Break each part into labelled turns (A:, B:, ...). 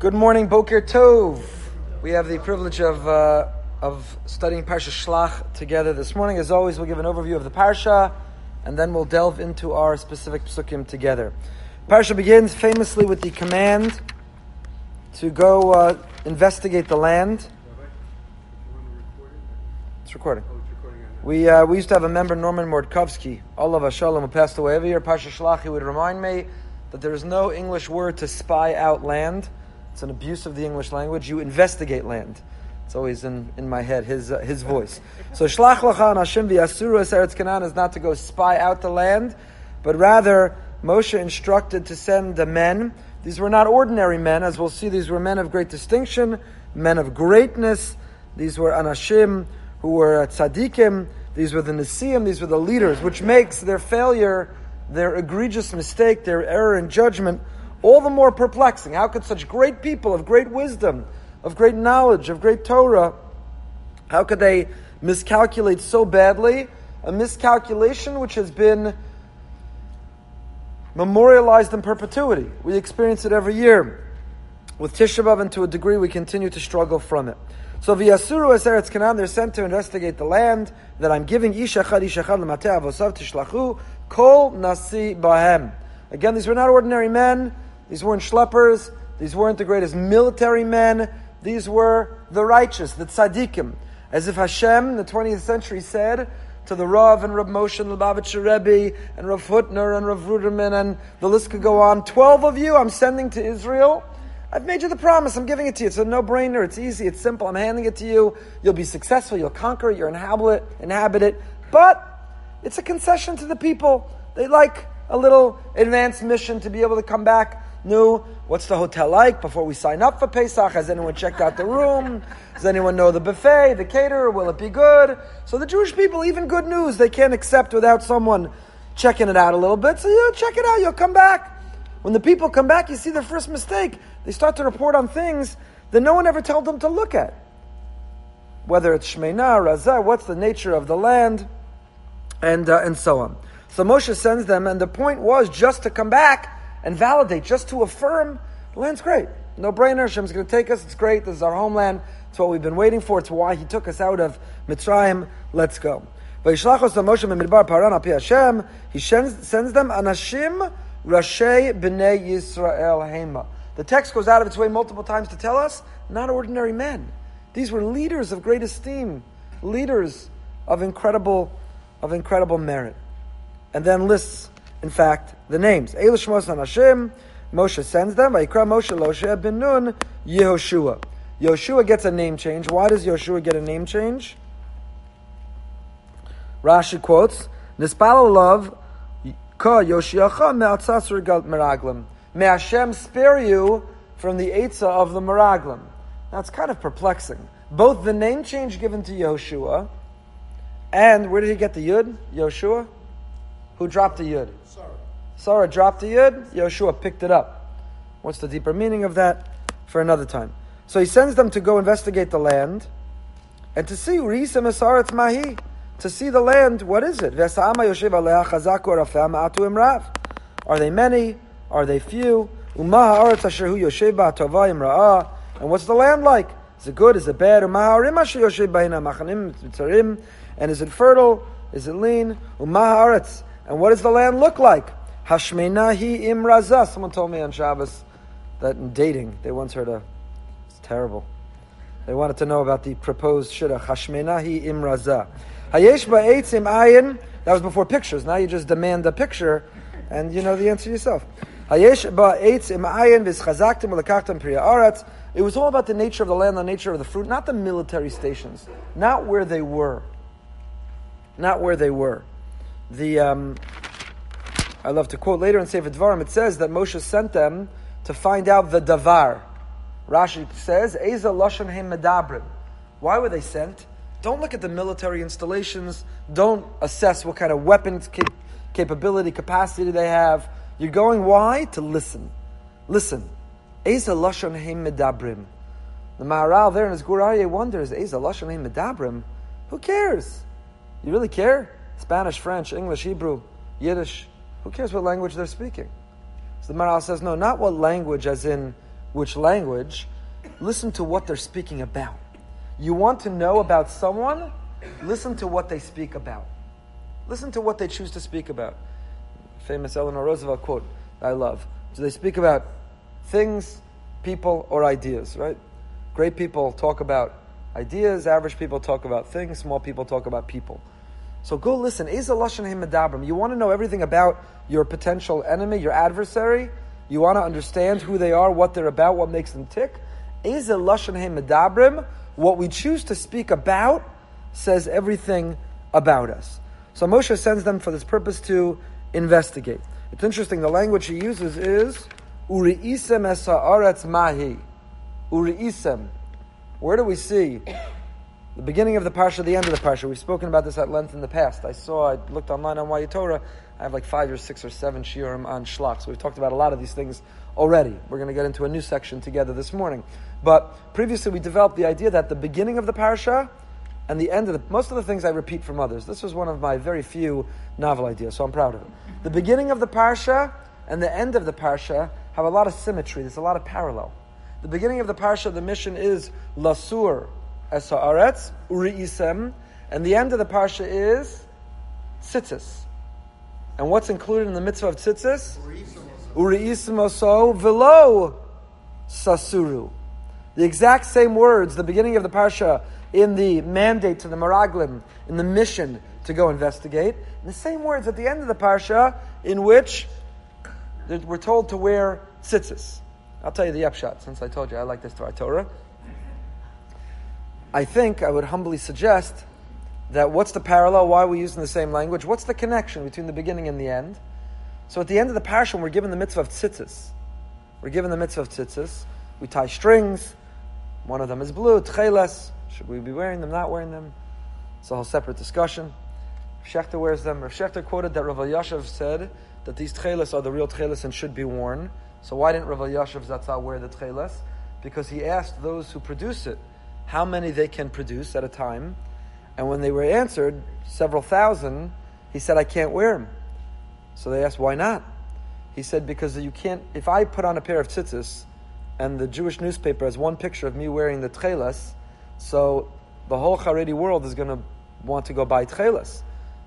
A: Good morning, Boker Tov. We have the privilege of uh, of studying Parsha Shlach together this morning. As always, we'll give an overview of the Parsha, and then we'll delve into our specific psukim together. Parsha begins famously with the command to go uh, investigate the land. It's recording. We, uh, we used to have a member, Norman Mordkovsky, Allah Shalom, who passed away every year. Parsha Shlach, he would remind me that there is no English word to spy out land. It's an abuse of the English language. You investigate land. It's always in, in my head, his, uh, his voice. So, Shlach Lachan Hashem v'yasuru Eretz Canaan is not to go spy out the land, but rather Moshe instructed to send the men. These were not ordinary men, as we'll see. These were men of great distinction, men of greatness. These were Anashim, who were tzaddikim. These were the Nesiim, these were the leaders, which makes their failure, their egregious mistake, their error in judgment, all the more perplexing. How could such great people of great wisdom, of great knowledge, of great Torah, how could they miscalculate so badly? A miscalculation which has been memorialized in perpetuity. We experience it every year. With Tisha B'Av, and to a degree, we continue to struggle from it. So v'yasuru es Eretz Canaan, they're sent to investigate the land that I'm giving. Ishachad ishachad l'mateh avosav tishlachu kol nasi bahem. Again, these were not ordinary men. These weren't schleppers. These weren't the greatest military men. These were the righteous, the tzaddikim. As if Hashem, the 20th century, said to the Rav and Rav Moshe and Lubavitcher Rebbe and Rav Hutner and Rav Ruderman and the list could go on. Twelve of you I'm sending to Israel I've made you the promise. I'm giving it to you. It's a no-brainer. It's easy. It's simple. I'm handing it to you. You'll be successful. You'll conquer it. You'll inhabit it. Inhabit it. But it's a concession to the people. They like a little advanced mission to be able to come back. New. What's the hotel like before we sign up for Pesach? Has anyone checked out the room? Does anyone know the buffet, the caterer? Will it be good? So the Jewish people, even good news, they can't accept without someone checking it out a little bit. So you check it out. You'll come back. When the people come back, you see their first mistake. They start to report on things that no one ever told them to look at. Whether it's Shmeina, Razah, what's the nature of the land, and, uh, and so on. So Moshe sends them, and the point was just to come back and validate, just to affirm the land's great. No brainer, Hashem's going to take us, it's great, this is our homeland, it's what we've been waiting for, it's why He took us out of Mitzrayim, let's go. He sends, sends them anashim Rashi b'nei Yisrael hema. The text goes out of its way multiple times to tell us, not ordinary men. These were leaders of great esteem, leaders of incredible, of incredible merit. And then lists, in fact, the names. Elish Hashem, Moshe sends them. Vayikra Moshe Loshe ben Nun, Yehoshua. Yoshua gets a name change. Why does Yoshua get a name change? Rashi quotes, Nispal love Ka Yoshiacha meraglim. May Hashem spare you from the Eitzah of the meraglim. That's kind of perplexing. Both the name change given to Yoshua, and where did he get the Yud? Yoshua? Who dropped the Yud? Sarah. Dropped the Yud, Yoshua picked it up. What's the deeper meaning of that? For another time. So he sends them to go investigate the land and to see Risa Masarat Mahi to see the land, what is it? Are they many? Are they few? And what's the land like? Is it good? Is it bad? And is it fertile? Is it lean? And what does the land look like? Hashmenahi imraza. Someone told me on Shabbos that in dating, they once heard a, it's terrible. They wanted to know about the proposed shidduch. Hashmenahi imraza. Hayesh ba'etzim ayin. That was before pictures. Now you just demand a picture, and you know the answer yourself. Hayesh ba'etzim ayin v'schazaktim v'lekachtim priya aretz. It was all about the nature of the land, the nature of the fruit, not the military stations, not where they were, not where they were. The um, I love to quote later in Sefer Dvarim. It says that Moshe sent them to find out the davar. Rashi says, "Eza lashon medabrim." Why were they sent? Don't look at the military installations. Don't assess what kind of weapons cap- capability, capacity they have. You're going why? To listen. Listen. Eza lashon heim medabrim. The Maharal there in his Gur Aryeh wonders, Eza lashon heim medabrim. Who cares? You really care? Spanish, French, English, Hebrew, Yiddish. Who cares what language they're speaking? So the Maharal says, no, not what language as in which language, listen to what they're speaking about. You want to know about someone? Listen to what they speak about. Listen to what they choose to speak about. Famous Eleanor Roosevelt quote I love. Do they speak about things, people, or ideas, right? Great people talk about ideas, average people talk about things, small people talk about people. So go listen. You want to know everything about your potential enemy, your adversary? You want to understand who they are, what they're about, what makes them tick? What we choose to speak about says everything about us. So Moshe sends them for this purpose to investigate. It's interesting, the language he uses is Uri'isem esa'aretz mahi. Uri'isem. Where do we see the beginning of the parsha, the end of the parsha? We've spoken about this at length in the past. I saw, I looked online on YU Torah, I have like five or six or seven shiurim on shlach. So we've talked about a lot of these things already. We're going to get into a new section together this morning. But previously we developed the idea that the beginning of the parsha and the end of the, most of the things I repeat from others. This was one of my very few novel ideas, so I'm proud of it. The beginning of the parsha and the end of the parsha have a lot of symmetry. There's a lot of parallel. The beginning of the parsha, the mission is lasur esaaretz uri isem, and the end of the parsha is tzitzis. And what's included in the mitzvah of tzitzis? Uri isem oso velo sasuru. The exact same words, the beginning of the parsha in the mandate to the Meraglim, in the mission to go investigate. And the same words at the end of the parsha, in which we're told to wear tzitzis. I'll tell you the upshot, since I told you I like this to our Torah. I think I would humbly suggest that what's the parallel? Why are we using the same language? What's the connection between the beginning and the end? So at the end of the parsha, we're given the mitzvah of tzitzis. We're given the mitzvah of tzitzis. We tie strings. One of them is blue, tcheles. Should we be wearing them, not wearing them? It's a whole separate discussion. Shechter wears them. Rav Shechter quoted that Rav Elyashiv said that these tcheles are the real tcheles and should be worn. So why didn't Rav Elyashiv Zatzal wear the tcheles? Because he asked those who produce it how many they can produce at a time. And when they were answered, several thousand, he said, I can't wear them. So they asked, why not? He said, because you can't, if I put on a pair of tzitzis and the Jewish newspaper has one picture of me wearing the tcheles, so the whole Haredi world is going to want to go buy tcheles,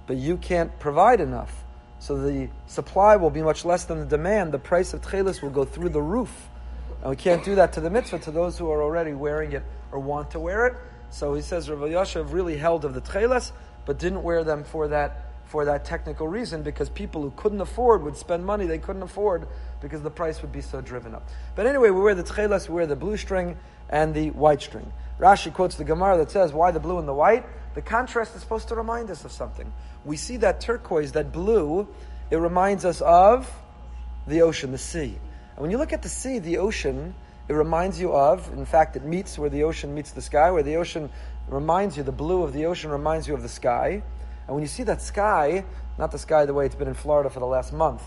A: but you can't provide enough. So the supply will be much less than the demand. The price of tcheles will go through the roof. And we can't do that to the mitzvah, to those who are already wearing it or want to wear it. So he says Rav Elyashiv really held of the tcheles, but didn't wear them for that for that technical reason because people who couldn't afford would spend money they couldn't afford because the price would be so driven up. But anyway, we wear the tcheles, we wear the blue string and the white string. Rashi quotes the Gemara that says, why the blue and the white? The contrast is supposed to remind us of something. We see that turquoise, that blue, it reminds us of the ocean, the sea. And when you look at the sea, the ocean, it reminds you of, in fact, it meets where the ocean meets the sky, where the ocean reminds you, the blue of the ocean reminds you of the sky. And when you see that sky, not the sky the way it's been in Florida for the last month,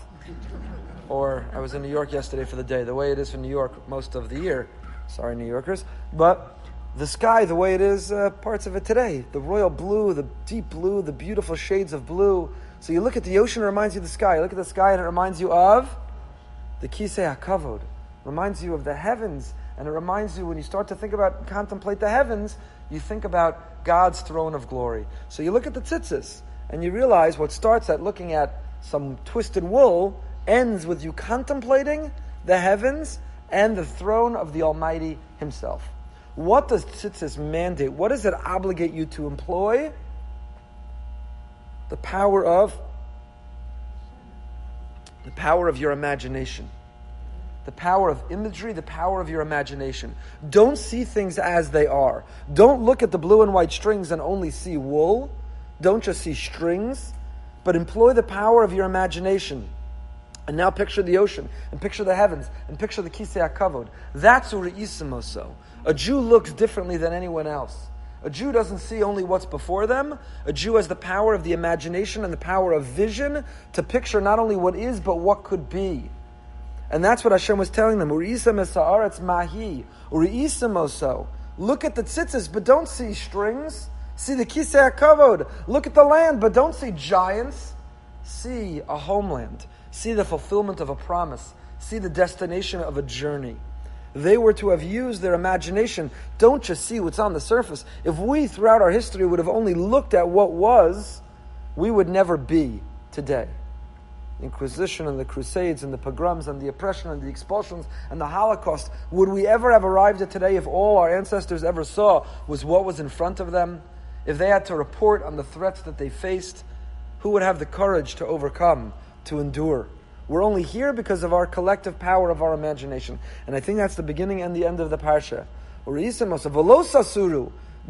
A: or I was in New York yesterday for the day, the way it is for New York most of the year. Sorry, New Yorkers. But the sky, the way it is, uh, parts of it today. The royal blue, the deep blue, the beautiful shades of blue. So you look at the ocean, it reminds you of the sky. You look at the sky, and it reminds you of the Kisei HaKavod. Reminds you of the heavens. And it reminds you, when you start to think about, contemplate the heavens, you think about God's throne of glory. So you look at the tzitzis, and you realize what starts at looking at some twisted wool ends with you contemplating the heavens and the throne of the Almighty Himself. What does tzitzis mandate? What does it obligate you to employ? The power of the power of your imagination. The power of imagery, the power of your imagination. Don't see things as they are. Don't look at the blue and white strings and only see wool. Don't just see strings, but employ the power of your imagination. And now picture the ocean, and picture the heavens, and picture the Kisei HaKavod. That's Uri'isimoso. A Jew looks differently than anyone else. A Jew doesn't see only what's before them. A Jew has the power of the imagination and the power of vision to picture not only what is, but what could be. And that's what Hashem was telling them. Mahi. Uri'isa Look at the tzitzis, but don't see strings. See the kisei kavod. Look at the land, but don't see giants. See a homeland. See the fulfillment of a promise. See the destination of a journey. They were to have used their imagination. Don't just see what's on the surface. If we, throughout our history, would have only looked at what was, we would never be today. The Inquisition and the Crusades and the pogroms and the oppression and the expulsions and the Holocaust, would we ever have arrived at today if all our ancestors ever saw was what was in front of them? If they had to report on the threats that they faced, who would have the courage to overcome, to endure? We're only here because of our collective power of our imagination. And I think that's the beginning and the end of the parsha.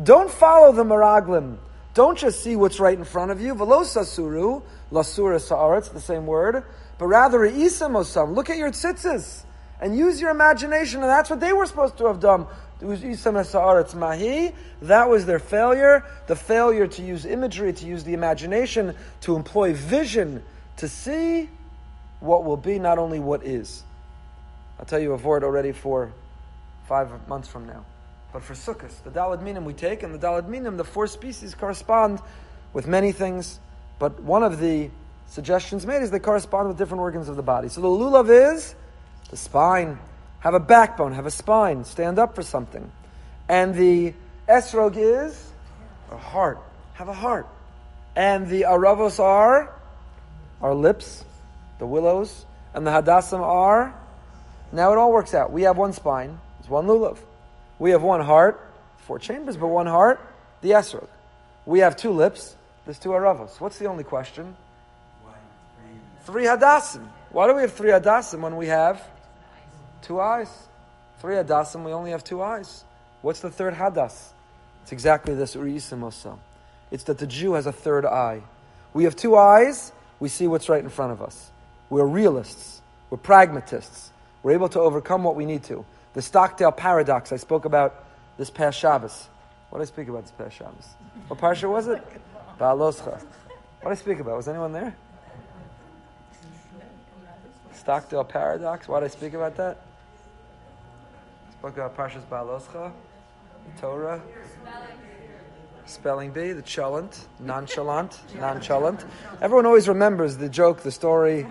A: Don't follow the Meraglim. Don't just see what's right in front of you. Velosasuru, lasura sa'aretz, the same word. But rather, isamosam. Um, look at your tzitzis and use your imagination. And that's what they were supposed to have done. mahi. That was their failure. The failure to use imagery, to use the imagination, to employ vision, to see what will be, not only what is. I'll tell you a word already for five months from now. But for Sukkot, the Daled Minim we take, and the Daled Minim, the four species correspond with many things, but one of the suggestions made is they correspond with different organs of the body. So the lulav is the spine, have a backbone, have a spine, stand up for something. And the esrog is a heart, have a heart. And the aravos are our lips, the willows, and the hadassim are. Now it all works out. We have one spine, it's one lulav. We have one heart, four chambers, but one heart, the esrog. We have two lips, there's two aravos. What's the only question? Three hadassim. Why do we have three hadassim when we have two eyes? Three hadassim, we only have two eyes. What's the third hadas? It's exactly this uriisimosa. It's that the Jew has a third eye. We have two eyes, we see what's right in front of us. We're realists. We're pragmatists. We're able to overcome what we need to. The Stockdale paradox I spoke about this past Shabbos. What did I speak about this past Shabbos? What parsha was it? Ba'aloscha. What did I speak about? Was anyone there? Stockdale paradox. Why did I speak about that? I spoke about Parshas Ba'aloscha, Torah, spelling bee, the chalant, nonchalant, nonchalant. Everyone always remembers the joke, the story.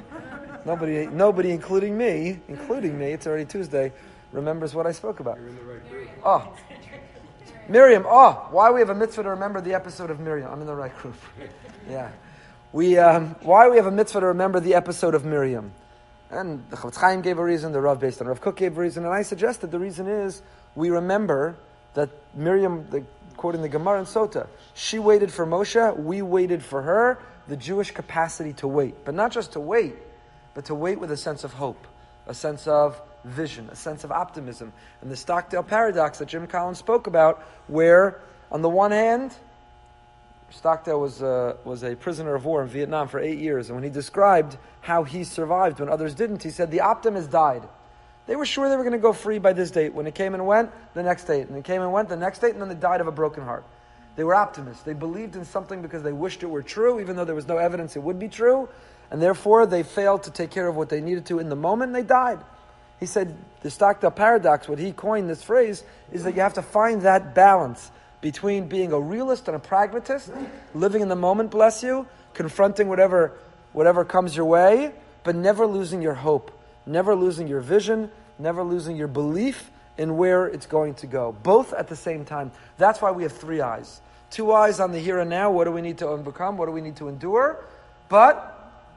A: Nobody, nobody, including me, including me. It's already Tuesday. Remembers what I spoke about. Oh, Miriam. Oh, why we have a mitzvah to remember the episode of Miriam? I'm in the right group. Yeah, we. Um, why we have a mitzvah to remember the episode of Miriam? And the Chofetz Chaim gave a reason. The Rav based on Rav Kook gave a reason, and I suggested the reason is we remember that Miriam, the, quoting the Gemara and Sota, she waited for Moshe. We waited for her. The Jewish capacity to wait, but not just to wait but to wait with a sense of hope, a sense of vision, a sense of optimism. And the Stockdale paradox that Jim Collins spoke about, where on the one hand, Stockdale was a, was a prisoner of war in Vietnam for eight years, and when he described how he survived when others didn't, he said the optimists died. They were sure they were going to go free by this date. When it came and went, the next date. And it came and went, the next date, and then they died of a broken heart. They were optimists. They believed in something because they wished it were true, even though there was no evidence it would be true and therefore they failed to take care of what they needed to in the moment, and they died. He said the Stockdale paradox, what he coined this phrase, is that you have to find that balance between being a realist and a pragmatist, living in the moment, bless you, confronting whatever, whatever comes your way, but never losing your hope, never losing your vision, never losing your belief in where it's going to go. Both at the same time. That's why we have three eyes. Two eyes on the here and now. What do we need to overcome? What do we need to endure? But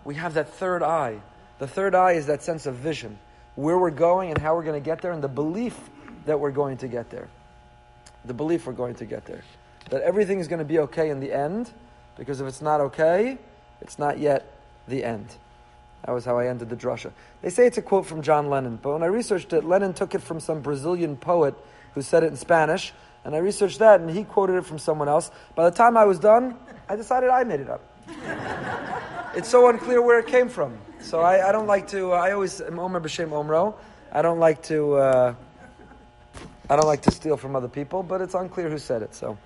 A: we have that third eye. The third eye is that sense of vision, where we're going and how we're going to get there, and the belief that we're going to get there. The belief we're going to get there. That everything is going to be okay in the end, because if it's not okay, it's not yet the end. That was how I ended the drasha. They say it's a quote from John Lennon, but when I researched it, Lennon took it from some Brazilian poet who said it in Spanish, and I researched that, and he quoted it from someone else. By the time I was done, I decided I made it up it's so unclear where it came from. So I, I don't like to. Uh, I always am Omer b'shem Omro. I don't like to. Uh, I don't like to steal from other people, but it's unclear who said it. So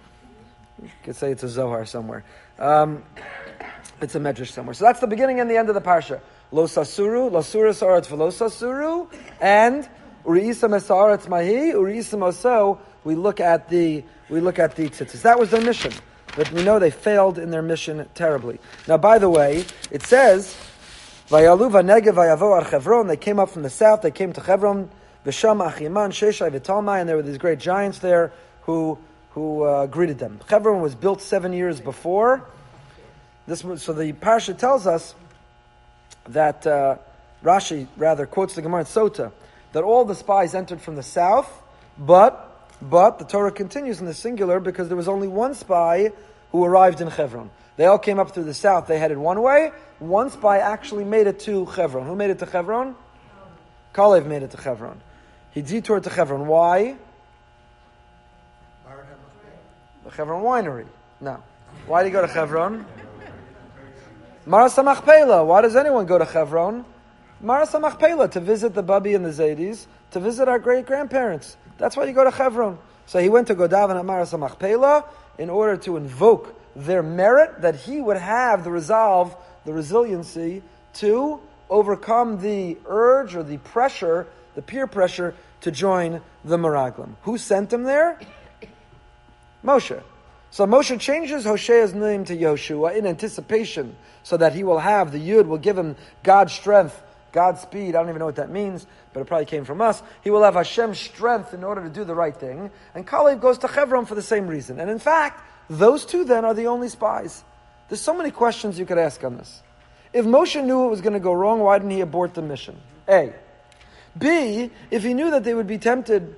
A: you could say it's a Zohar somewhere. Um, it's a medrash somewhere. So that's the beginning and the end of the parsha. Lo sasuru, lasuras aretz v'lo sasuru, and uriisa mesaretz mahi, uriisa moso. We look at the we look at the tzitzis. That was their mission. But we know they failed in their mission terribly. Now, by the way, it says, Chevron, they came up from the south, they came to Chevron, Visham Achiman, Sheshai, Vitalmai, and there were these great giants there who, who uh, greeted them. Hebron was built seven years before. This, so the parsha tells us that uh, Rashi rather quotes the Gemara in Sota that all the spies entered from the south, but but the Torah continues in the singular because there was only one spy who arrived in Hebron. They all came up through the south. They headed one way. One spy actually made it to Hebron. Who made it to Hebron? Kalev made it to Hebron. He detoured to Hebron. Why? The Hebron winery. No. Why did he go to Hebron? Maras Machpelah. Why does anyone go to Hebron? Maras Machpelah to visit the Babi and the Zaydis, to visit our great grandparents. That's why you go to Chevron. So he went to Godavan at Maras Machpelah in order to invoke their merit that he would have the resolve, the resiliency to overcome the urge or the pressure, the peer pressure to join the Meraglim. Who sent him there? Moshe. So Moshe changes Hoshea's name to Yoshua in anticipation so that he will have, the Yud will give him God's strength, God's speed. I don't even know what that means, but it probably came from us. He will have Hashem's strength in order to do the right thing. And Kalev goes to Hebron for the same reason. And in fact, those two then are the only spies. There's so many questions you could ask on this. If Moshe knew it was going to go wrong, why didn't he abort the mission? A. B. If he knew that they would be tempted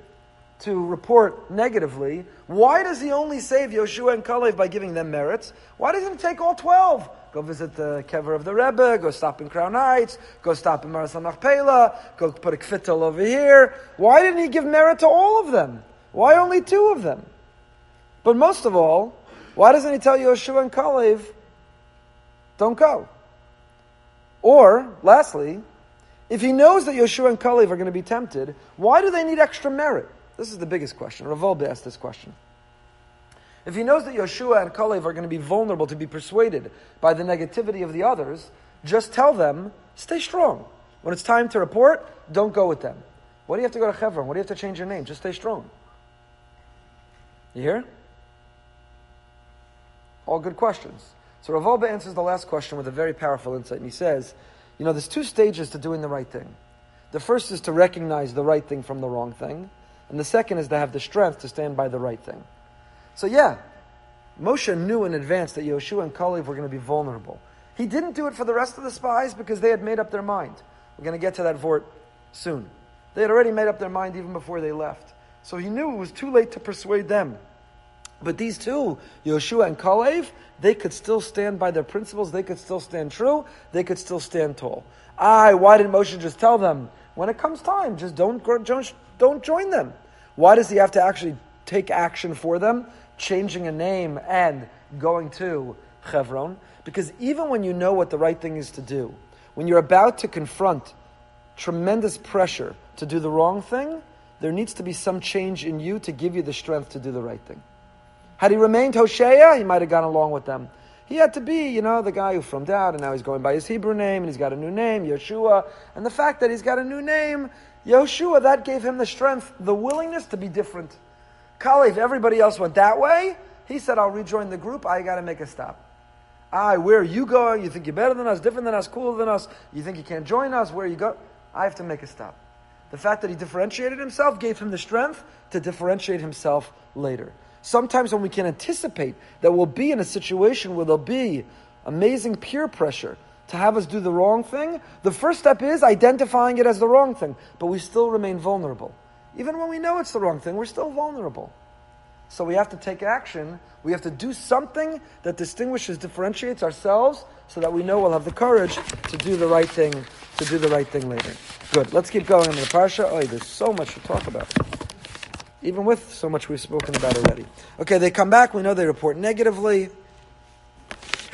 A: to report negatively, why does he only save Yoshua and Kalev by giving them merits? Why doesn't he take all 12? Go visit the kever of the Rebbe, go stop in Crown Heights, go stop in Maras Machpelah, go put a kvittel over here. Why didn't he give merit to all of them? Why only two of them? But most of all, why doesn't he tell Yoshua and Kalev, don't go? Or, lastly, if he knows that Yoshua and Kalev are going to be tempted, why do they need extra merit? This is the biggest question. Ravalbe asked this question. If he knows that Yoshua and Kalev are going to be vulnerable to be persuaded by the negativity of the others, just tell them, stay strong. When it's time to report, don't go with them. What do you have to go to Hebron? What do you have to change your name? Just stay strong. You hear? All good questions. So Rav answers the last question with a very powerful insight, and he says, you know, there's two stages to doing the right thing. The first is to recognize the right thing from the wrong thing, and the second is to have the strength to stand by the right thing. So yeah, Moshe knew in advance that Yoshua and Kalev were going to be vulnerable. He didn't do it for the rest of the spies because they had made up their mind. We're going to get to that vort soon. They had already made up their mind even before they left. So he knew it was too late to persuade them. But these two, Yoshua and Kalev, they could still stand by their principles, they could still stand true, they could still stand tall. I, why didn't Moshe just tell them? When it comes time, just don't, don't, join them. Why does he have to actually take action for them, changing a name and going to Chevron? Because even when you know what the right thing is to do, when you're about to confront tremendous pressure to do the wrong thing, there needs to be some change in you to give you the strength to do the right thing. Had he remained Hosea, he might have gone along with them. He had to be, you know, the guy who from out, and now he's going by his Hebrew name, and he's got a new name, Yeshua. And the fact that he's got a new name, Yeshua, that gave him the strength, the willingness to be different. Kalev, everybody else went that way. He said, I'll rejoin the group. I got to make a stop. I, where are you going? You think you're better than us, different than us, cooler than us? You think you can't join us? Where you go? I have to make a stop. The fact that he differentiated himself gave him the strength to differentiate himself later. Sometimes when we can anticipate that we'll be in a situation where there'll be amazing peer pressure to have us do the wrong thing, the first step is identifying it as the wrong thing, but we still remain vulnerable. Even when we know it's the wrong thing, we're still vulnerable. So we have to take action. We have to do something that distinguishes, differentiates ourselves so that we know we'll have the courage to do the right thing, to do the right thing later. Good. Let's keep going in the parsha. Oh, there's so much to talk about even with so much we've spoken about already. Okay, they come back, we know they report negatively,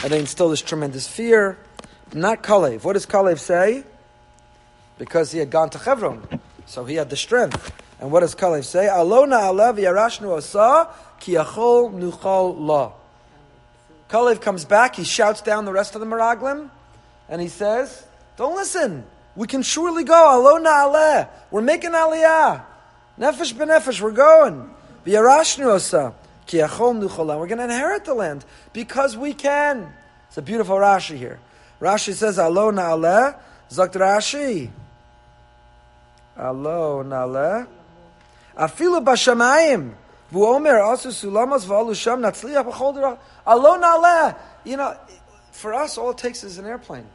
A: and they instill this tremendous fear. Not Kalev. What does Kalev say? Because he had gone to Hebron, so he had the strength. And what does Kalev say? Alona alev yarashnu asa ki nuchol la. Kalev comes back, he shouts down the rest of the Meraglim, and he says, Don't listen. We can surely go. Alona aleh. We're making aliyah. Nefesh benefesh, we're going. V'yarashnu osa. Ki achol nucholam. We're going to inherit the land because we can. It's a beautiful Rashi here. Rashi says, Alo na'aleh, zakt Rashi. Alo nale. Afilu bashamayim. V'omer asu sulamos v'alu sham natzliach b'chol. Alo. You know, for us, all it takes is an airplane.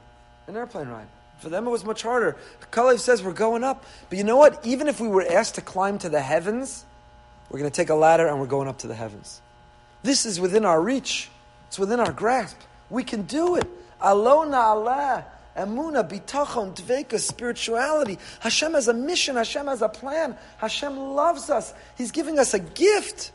A: An airplane ride. For them, it was much harder. Kalev says we're going up. But you know what? Even if we were asked to climb to the heavens, we're going to take a ladder and we're going up to the heavens. This is within our reach. It's within our grasp. We can do it. Alona Allah. Emuna, bitachon, dveka, spirituality. Hashem has a mission. Hashem has a plan. Hashem loves us. He's giving us a gift.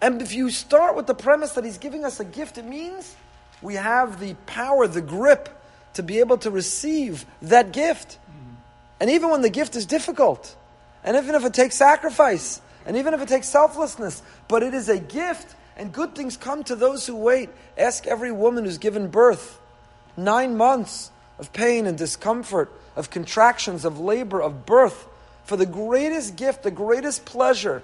A: And if you start with the premise that He's giving us a gift, it means we have the power, the grip to be able to receive that gift. And even when the gift is difficult, and even if it takes sacrifice, and even if it takes selflessness, but it is a gift, and good things come to those who wait. Ask every woman who's given birth. Nine months of pain and discomfort, of contractions, of labor, of birth, for the greatest gift, the greatest pleasure.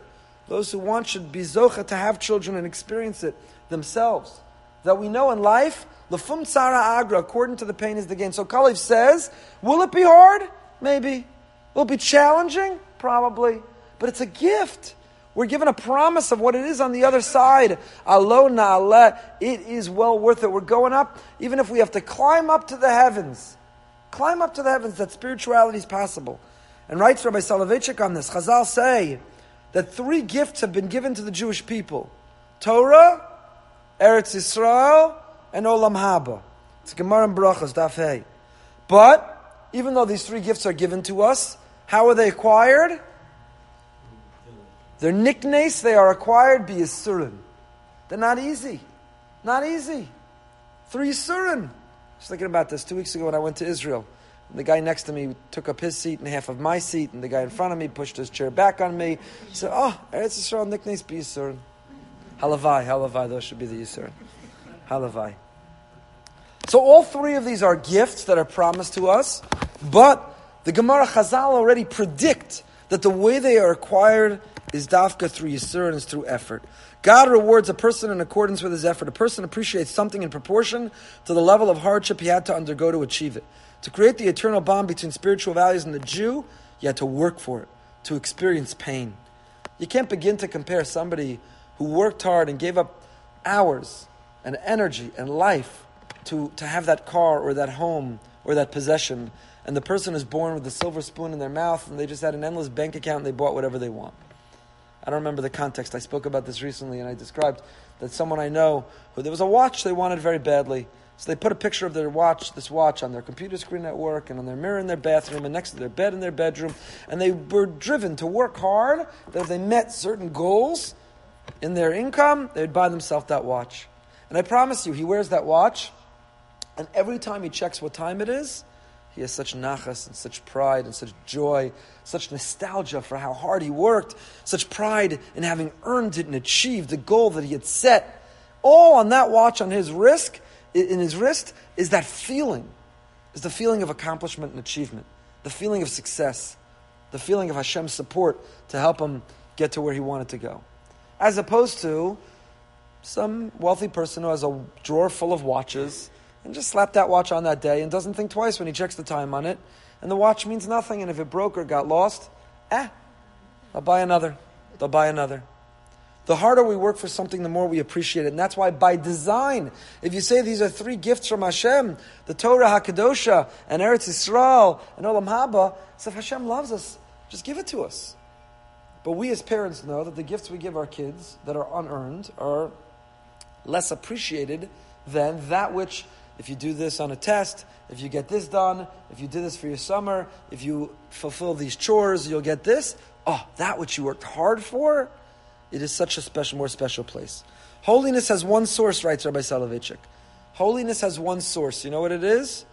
A: Those who want should be zocha to have children and experience it themselves. That we know in life, Lafum Tsara Agra, according to the pain is the gain. So Kalev says, will it be hard? Maybe. Will it be challenging? Probably. But it's a gift. We're given a promise of what it is on the other side. Alo na'aleh. It is well worth it. We're going up, even if we have to climb up to the heavens. Climb up to the heavens, that spirituality is possible. And writes Rabbi Soloveitchik on this, Chazal say that three gifts have been given to the Jewish people. Torah, Eretz Yisrael, and Olam Haba. It's Gemara and Brachas, Daf Hey. But, even though these three gifts are given to us, how are they acquired? Their nicknames, they are acquired by Yisurin. They're not easy. Not easy. Three Yisurin. I was thinking about this two weeks ago when I went to Israel. The guy next to me took up his seat and half of my seat, and the guy in front of me pushed his chair back on me. He said, Oh, Eretz Yisrael niknes be Yisurin. Halavai, Halavai, those should be the Yisurin. Halavai. So all three of these are gifts that are promised to us, but the Gemara Chazal already predict that the way they are acquired is dafka through yisur and is through effort. God rewards a person in accordance with his effort. A person appreciates something in proportion to the level of hardship he had to undergo to achieve it. To create the eternal bond between spiritual values and the Jew, you had to work for it, to experience pain. You can't begin to compare somebody who worked hard and gave up hours and energy and life to, to have that car or that home or that possession, and the person is born with a silver spoon in their mouth and they just had an endless bank account and they bought whatever they want. I don't remember the context. I spoke about this recently, and I described that someone I know who there was a watch they wanted very badly. So they put a picture of their watch, this watch, on their computer screen at work, and on their mirror in their bathroom, and next to their bed in their bedroom. And they were driven to work hard. That if they met certain goals in their income, they would buy themselves that watch. And I promise you, he wears that watch, and every time he checks what time it is, he has such nachas and such pride and such joy, such nostalgia for how hard he worked, such pride in having earned it and achieved the goal that he had set. All on that watch on his wrist, in his wrist, is that feeling, is the feeling of accomplishment and achievement, the feeling of success, the feeling of Hashem's support to help him get to where he wanted to go. As opposed to some wealthy person who has a drawer full of watches and just slap that watch on that day and doesn't think twice when he checks the time on it. And the watch means nothing, and if it broke or got lost, eh, I'll buy another. They'll buy another. The harder we work for something, the more we appreciate it. And that's why, by design, if you say these are three gifts from Hashem, the Torah HaKadosha, and Eretz Yisrael, and Olam Haba, so if Hashem loves us, just give it to us. But we as parents know that the gifts we give our kids that are unearned are less appreciated than that which if you do this on a test, if you get this done, if you do this for your summer, if you fulfill these chores, you'll get this. Oh, that which you worked hard for, it is such a special, more special place. Holiness has one source, writes Rabbi Soloveitchik. Holiness has one source. You know what it is?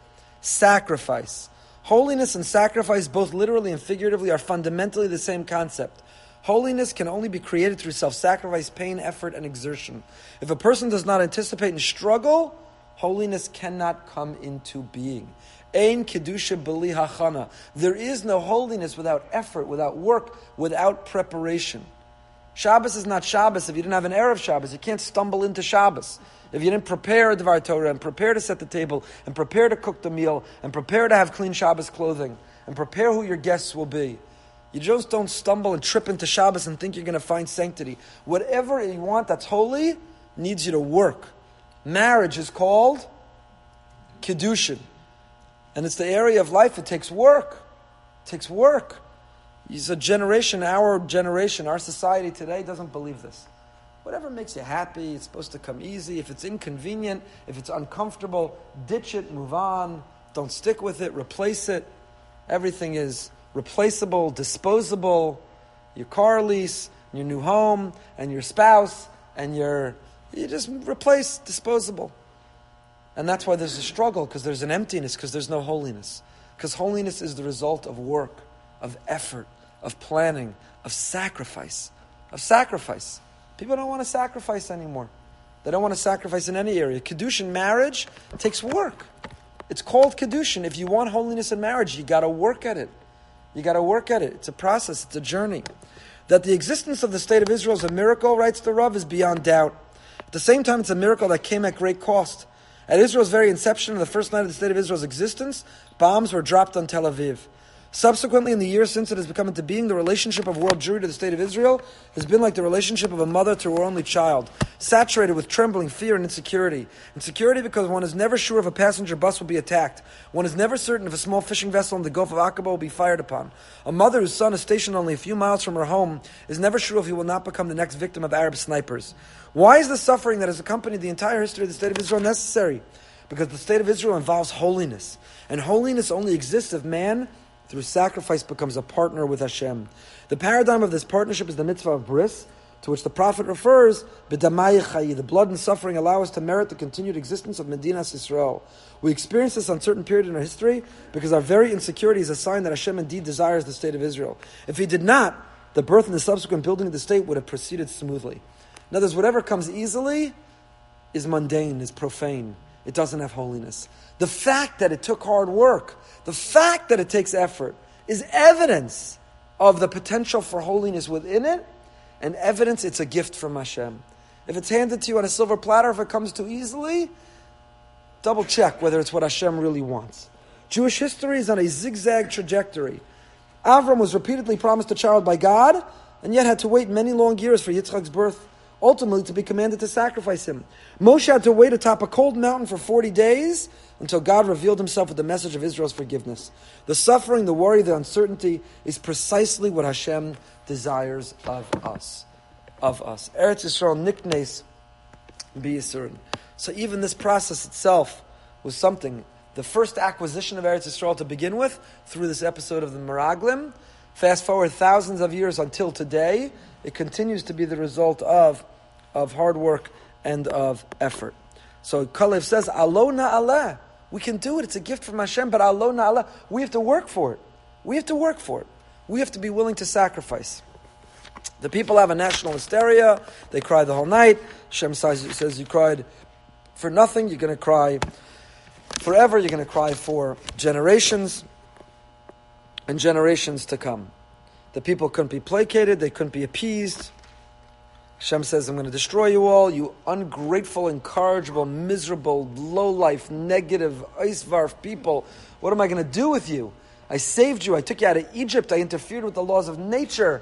A: Sacrifice. Holiness and sacrifice, both literally and figuratively, are fundamentally the same concept. Holiness can only be created through self sacrifice, pain, effort, and exertion. If a person does not anticipate and struggle, holiness cannot come into being. Ein kedusha beli hachana. There is no holiness without effort, without work, without preparation. Shabbos is not Shabbos if you didn't have an Erev Shabbos. You can't stumble into Shabbos. If you didn't prepare a Dvar Torah and prepare to set the table and prepare to cook the meal and prepare to have clean Shabbos clothing and prepare who your guests will be. You just don't stumble and trip into Shabbos and think you're going to find sanctity. Whatever you want that's holy needs you to work. Marriage is called Kiddushin. And it's the area of life, it takes work. It takes work. It's a generation, our generation, our society today doesn't believe this. Whatever makes you happy, it's supposed to come easy. If it's inconvenient, if it's uncomfortable, ditch it, move on. Don't stick with it, replace it. Everything is replaceable, disposable, your car lease, your new home, and your spouse, and your you just replace disposable. And that's why there's a struggle, because there's an emptiness, because there's no holiness. Because holiness is the result of work, of effort, of planning, of sacrifice. Of sacrifice. People don't want to sacrifice anymore. They don't want to sacrifice in any area. Kedushin marriage takes work. It's called Kedushin. If you want holiness in marriage, you got to work at it. You got to work at it. It's a process, it's a journey. That the existence of the state of Israel is a miracle, writes the Rav, is beyond doubt. At the same time, it's a miracle that came at great cost. At Israel's very inception, on the first night of the state of Israel's existence, bombs were dropped on Tel Aviv. Subsequently, in the years since it has become into being, the relationship of world Jewry to the state of Israel has been like the relationship of a mother to her only child, saturated with trembling, fear, and insecurity. Insecurity because one is never sure if a passenger bus will be attacked. One is never certain if a small fishing vessel in the Gulf of Aqaba will be fired upon. A mother whose son is stationed only a few miles from her home is never sure if he will not become the next victim of Arab snipers. Why is the suffering that has accompanied the entire history of the state of Israel necessary? Because the state of Israel involves holiness. And holiness only exists if man through sacrifice becomes a partner with Hashem. The paradigm of this partnership is the mitzvah of bris, to which the Prophet refers, the blood and suffering allow us to merit the continued existence of Medina Israel. We experience this uncertain period in our history because our very insecurity is a sign that Hashem indeed desires the state of Israel. If He did not, the birth and the subsequent building of the state would have proceeded smoothly. In other words, whatever comes easily is mundane, is profane. It doesn't have holiness. The fact that it took hard work, the fact that it takes effort, is evidence of the potential for holiness within it, and evidence it's a gift from Hashem. If it's handed to you on a silver platter, if it comes too easily, double check whether it's what Hashem really wants. Jewish history is on a zigzag trajectory. Avram was repeatedly promised a child by God, and yet had to wait many long years for Yitzchak's birth ultimately to be commanded to sacrifice him. Moshe had to wait atop a cold mountain for 40 days until God revealed himself with the message of Israel's forgiveness. The suffering, the worry, the uncertainty is precisely what Hashem desires of us. Of us. Eretz Yisrael niknes biyisurin. So even this process itself was something. The first acquisition of Eretz Yisrael to begin with, through this episode of the Meraglim, fast forward thousands of years until today, it continues to be the result of, of hard work and of effort. So Kalev says, Alona Allah. We can do it. It's a gift from Hashem, but Alona Allah. We have to work for it. We have to work for it. We have to be willing to sacrifice. The people have a national hysteria. They cry the whole night. Hashem says, says you cried for nothing. You're going to cry forever. You're going to cry for generations and generations to come. The people couldn't be placated, they couldn't be appeased. Hashem says, I'm going to destroy you all, you ungrateful, incorrigible, miserable, low life, negative, icevarf people. What am I going to do with you? I saved you. I took you out of Egypt. I interfered with the laws of nature.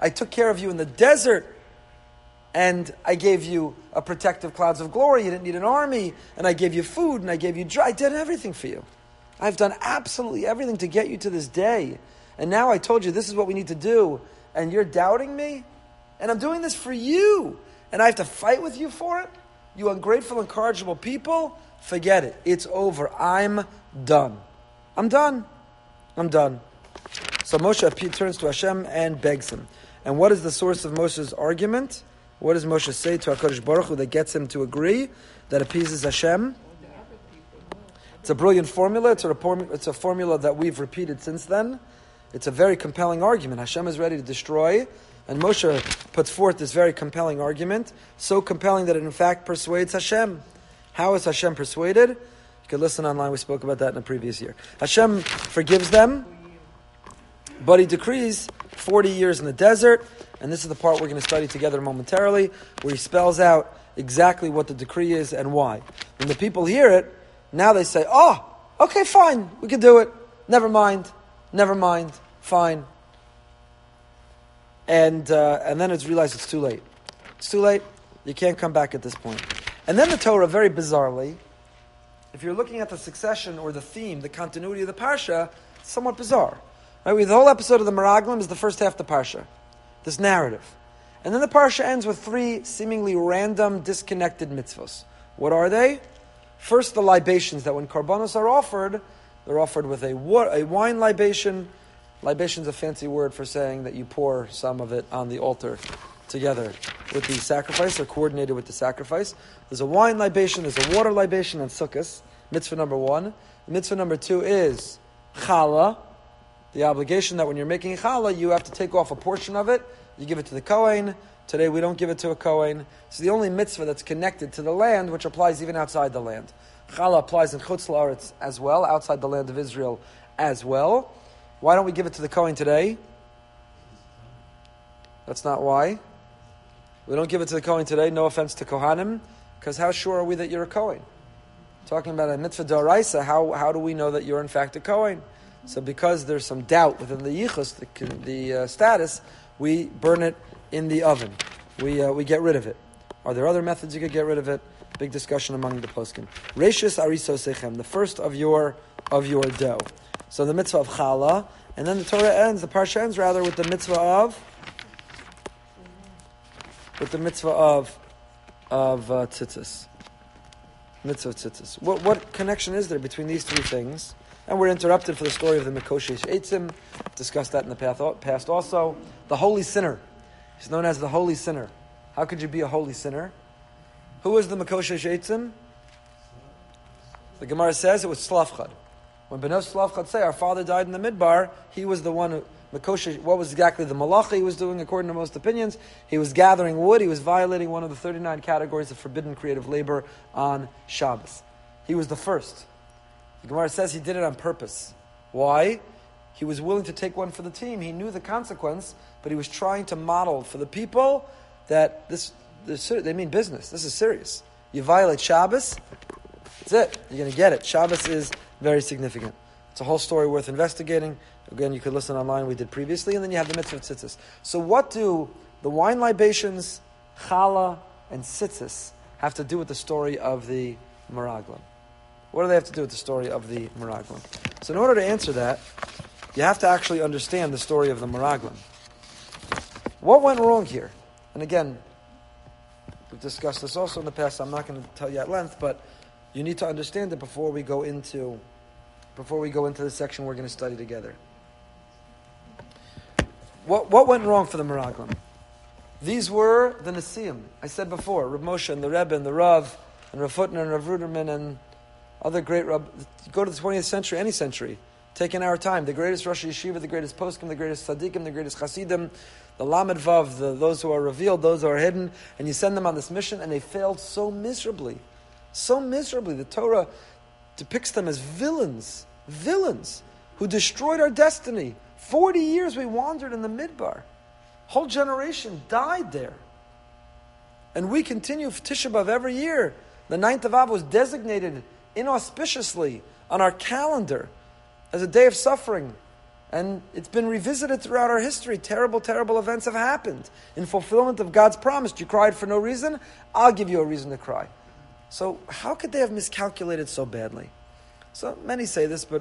A: I took care of you in the desert. And I gave you a protective clouds of glory. You didn't need an army. And I gave you food and I gave you dry. I did everything for you. I've done absolutely everything to get you to this day. And now I told you this is what we need to do, and you're doubting me? And I'm doing this for you, and I have to fight with you for it? You ungrateful, incorrigible people? Forget it. It's over. I'm done. I'm done. I'm done. So Moshe turns to Hashem and begs him. And what is the source of Moshe's argument? What does Moshe say to HaKadosh Baruch Hu that gets him to agree, that appeases Hashem? It's a brilliant formula. It's a, it's a formula that we've repeated since then. It's a very compelling argument. Hashem is ready to destroy, and Moshe puts forth this very compelling argument, so compelling that it in fact persuades Hashem. How is Hashem persuaded? You can listen online. We spoke about that in a previous year. Hashem forgives them, but He decrees 40 years in the desert, and this is the part we're going to study together momentarily, where He spells out exactly what the decree is and why. When the people hear it, now they say, "Oh, okay, fine, we can do it. Never mind." Never mind. Fine. And uh, and then it's realized it's too late. It's too late. You can't come back at this point. And then the Torah, very bizarrely, if you're looking at the succession or the theme, the continuity of the parsha, it's somewhat bizarre. Right? We, the whole episode of the Meraglim is the first half of the parsha, this narrative, and then the parsha ends with three seemingly random, disconnected mitzvos. What are they? First, the libations that when karbanos are offered, they're offered with a, a wine libation. Libation is a fancy word for saying that you pour some of it on the altar together with the sacrifice or coordinated with the sacrifice. There's a wine libation, there's a water libation on Sukkot. Mitzvah number one. Mitzvah number two is challah, the obligation that when you're making challah, you have to take off a portion of it. You give it to the Kohen. Today we don't give it to a Kohen. It's the only mitzvah that's connected to the land, which applies even outside the land. Challah applies in Chutz La'aretz as well, outside the land of Israel as well. Why don't we give it to the Kohen today? That's not why. We don't give it to the Kohen today, no offense to Kohanim, because how sure are we that you're a Kohen? Talking about a mitzvah d'oraisa, how, how do we know that you're in fact a Kohen? So because there's some doubt within the yichus, the, the uh, status, we burn it in the oven. We, uh, we get rid of it. Are there other methods you could get rid of it? Big discussion among the poskim. Reishis arisosechem, the first of your of your dough. So the mitzvah of challah, and then the Torah ends, the parsha ends rather with the mitzvah of with the mitzvah of of uh, tzitzis. Mitzvah tzitzis. What, what connection is there between these three things? And we're interrupted for the story of the Mikoshesh Eitzim. Discussed that in the past also. The holy sinner. He's known as the holy sinner. How could you be a holy sinner? Who was the Mikoshesh Eitzim? The Gemara says it was Tzelafchad. When Benos say, our father died in the Midbar, he was the one who, what was exactly the malacha he was doing, according to most opinions? He was gathering wood. He was violating one of the 39 categories of forbidden creative labor on Shabbos. He was the first. The Gemara says he did it on purpose. Why? He was willing to take one for the team. He knew the consequence, but he was trying to model for the people that this, this they mean business. This is serious. You violate Shabbos, that's it. You're going to get it. Shabbos is very significant. It's a whole story worth investigating. Again, you could listen online, we did previously, and then you have the mitzvah of tzitzis. So, what do the wine libations, challah, and tzitzis have to do with the story of the Meraglim? What do they have to do with the story of the Meraglim? So, in order to answer that, you have to actually understand the story of the Meraglim. What went wrong here? And again, we've discussed this also in the past. I'm not going to tell you at length, but you need to understand it before we go into before we go into the section we're going to study together. What, what went wrong for the Meraglim? These were the Nesiim. I said before, Rav Moshe and the Rebbe and the Rav and Rav Hutner and Rav Ruderman and other great Rav. Go to the 20th century, any century. Take Taking our time. The greatest Rosh Yeshiva, the greatest Poskim, the greatest Tzaddikim, the greatest Hasidim, the Lamed Vav, the, those who are revealed, those who are hidden, and you send them on this mission, and they failed so miserably. So miserably. The Torah depicts them as villains, villains who destroyed our destiny. 40 years we wandered in the Midbar. Whole generation died there. And we continue Tisha B'Av every year. The ninth of Av was designated inauspiciously on our calendar as a day of suffering. And it's been revisited throughout our history. Terrible, terrible events have happened. In fulfillment of God's promise, you cried for no reason, I'll give you a reason to cry. So, how could they have miscalculated so badly? So, many say this, but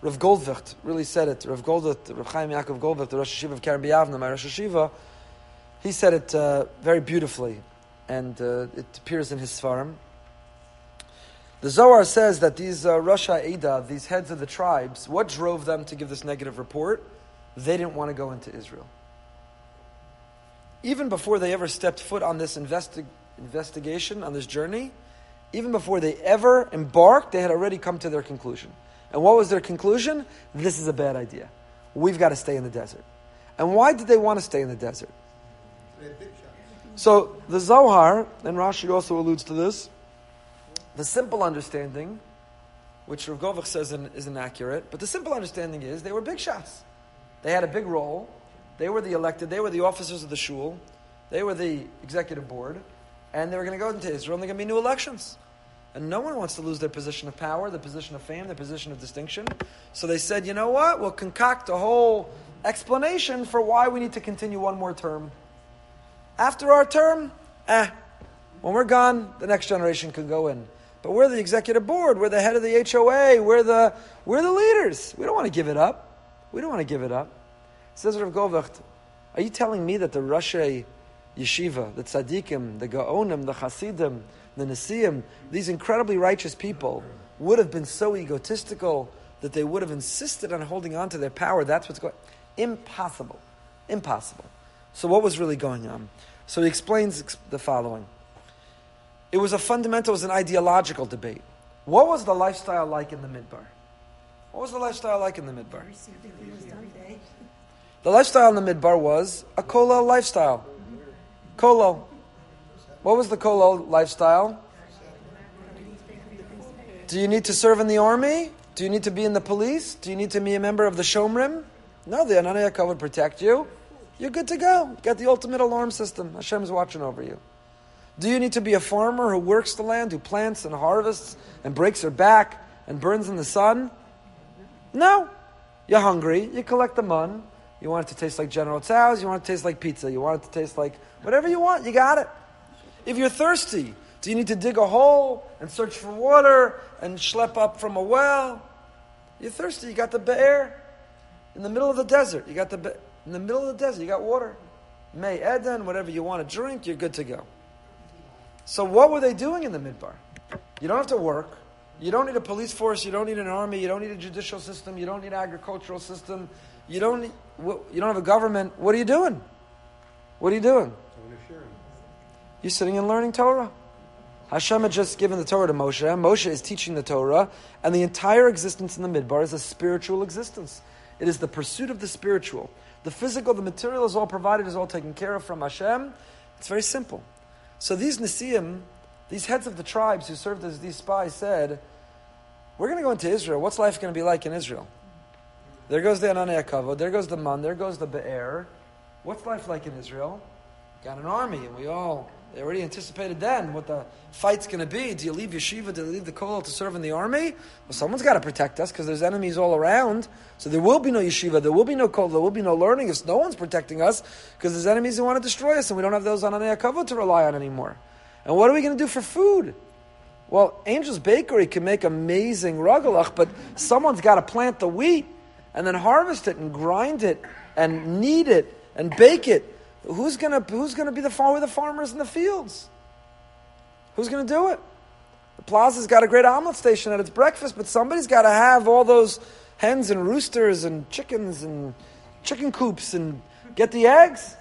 A: Rav Goldvicht really said it. Rav Goldvicht, Rav Chaim Yaakov Goldvicht, the Rosh HaYeshiva of Kerem B'Yavneh, my Rosh HaYeshiva, he said it uh, very beautifully, and uh, it appears in his Svarim. The Zohar says that these uh, Rosh these heads of the tribes, what drove them to give this negative report? They didn't want to go into Israel. Even before they ever stepped foot on this investi- investigation, on this journey, even before they ever embarked, they had already come to their conclusion. And what was their conclusion? This is a bad idea. We've got to stay in the desert. And why did they want to stay in the desert? So the Zohar, and Rashi also alludes to this, the simple understanding, which Rav Goldvicht says is inaccurate, but the simple understanding is they were big shots. They had a big role. They were the elected. They were the officers of the shul. They were the executive board. And they were going to go into Israel and there going to be new elections. And no one wants to lose their position of power, their position of fame, their position of distinction. So they said, you know what? We'll concoct a whole explanation for why we need to continue one more term. After our term, eh, when we're gone, the next generation can go in. But we're the executive board, we're the head of the HOA, we're the, we're the leaders. We don't want to give it up. We don't want to give it up. Says Rav Goldvicht, are you telling me that the Rashi Yeshiva, the Tzaddikim, the Gaonim, the Hasidim, the Nesiim, these incredibly righteous people would have been so egotistical that they would have insisted on holding on to their power. That's what's going Impossible. Impossible. So what was really going on? So he explains the following. It was a fundamental, it was an ideological debate. What was the lifestyle like in the Midbar? What was the lifestyle like in the Midbar? The lifestyle in the Midbar was a kollel lifestyle. Kollel. What was the kollel lifestyle? Do you need to serve in the army? Do you need to be in the police? Do you need to be a member of the Shomrim? No, the Ananei HaKavod would protect you. You're good to go. Got the ultimate alarm system. Hashem's watching over you. Do you need to be a farmer who works the land, who plants and harvests and breaks her back and burns in the sun? No. You're hungry. You collect the mun. You want it to taste like General Tso's. You want it to taste like pizza. You want it to taste like whatever you want. You got it. If you're thirsty, do you need to dig a hole and search for water and schlep up from a well? You're thirsty. You got the Be'er in the middle of the desert. You got the be- in the middle of the desert. You got water. Mei Eden, whatever you want to drink, you're good to go. So what were they doing in the midbar? You don't have to work. You don't need a police force. You don't need an army. You don't need a judicial system. You don't need an agricultural system. You don't need, you don't have a government. What are you doing? What are you doing? You're sitting and learning Torah. Hashem had just given the Torah to Moshe. Moshe is teaching the Torah, and the entire existence in the midbar is a spiritual existence. It is the pursuit of the spiritual. The physical, the material is all provided, is all taken care of from Hashem. It's very simple. So these Nesiim, these heads of the tribes who served as these spies said, We're going to go into Israel. What's life going to be like in Israel? There goes the Ananei HaKavod, there goes the Man, there goes the Be'er. What's life like in Israel? Got an army, and we all, they already anticipated then what the fight's going to be. Do you leave yeshiva, do you leave the kollel to serve in the army? Well, someone's got to protect us because there's enemies all around. So there will be no yeshiva, there will be no kollel, there will be no learning if no one's protecting us because there's enemies who want to destroy us and we don't have those Ananei HaKavod to rely on anymore. And what are we going to do for food? Well, Angel's Bakery can make amazing rugelach, but someone's got to plant the wheat and then harvest it and grind it and knead it and bake it. Who's gonna Who's gonna be the farmer? The farmers in the fields. Who's gonna do it? The Plaza's got a great omelet station at its breakfast, but somebody's got to have all those hens and roosters and chickens and chicken coops and get the eggs.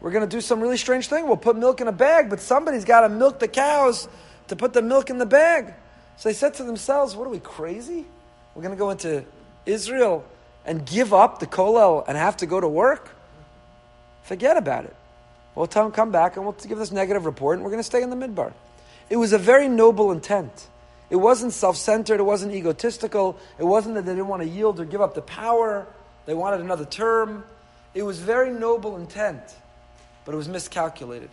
A: We're going to do some really strange thing. We'll put milk in a bag, but somebody's got to milk the cows to put the milk in the bag. So they said to themselves, What are we, crazy? We're going to go into Israel and give up the kollel and have to go to work? Forget about it. We'll tell them, come back and we'll give this negative report and we're going to stay in the midbar. It was a very noble intent. It wasn't self centered, it wasn't egotistical, it wasn't that they didn't want to yield or give up the power, they wanted another term. It was very noble intent, but it was miscalculated.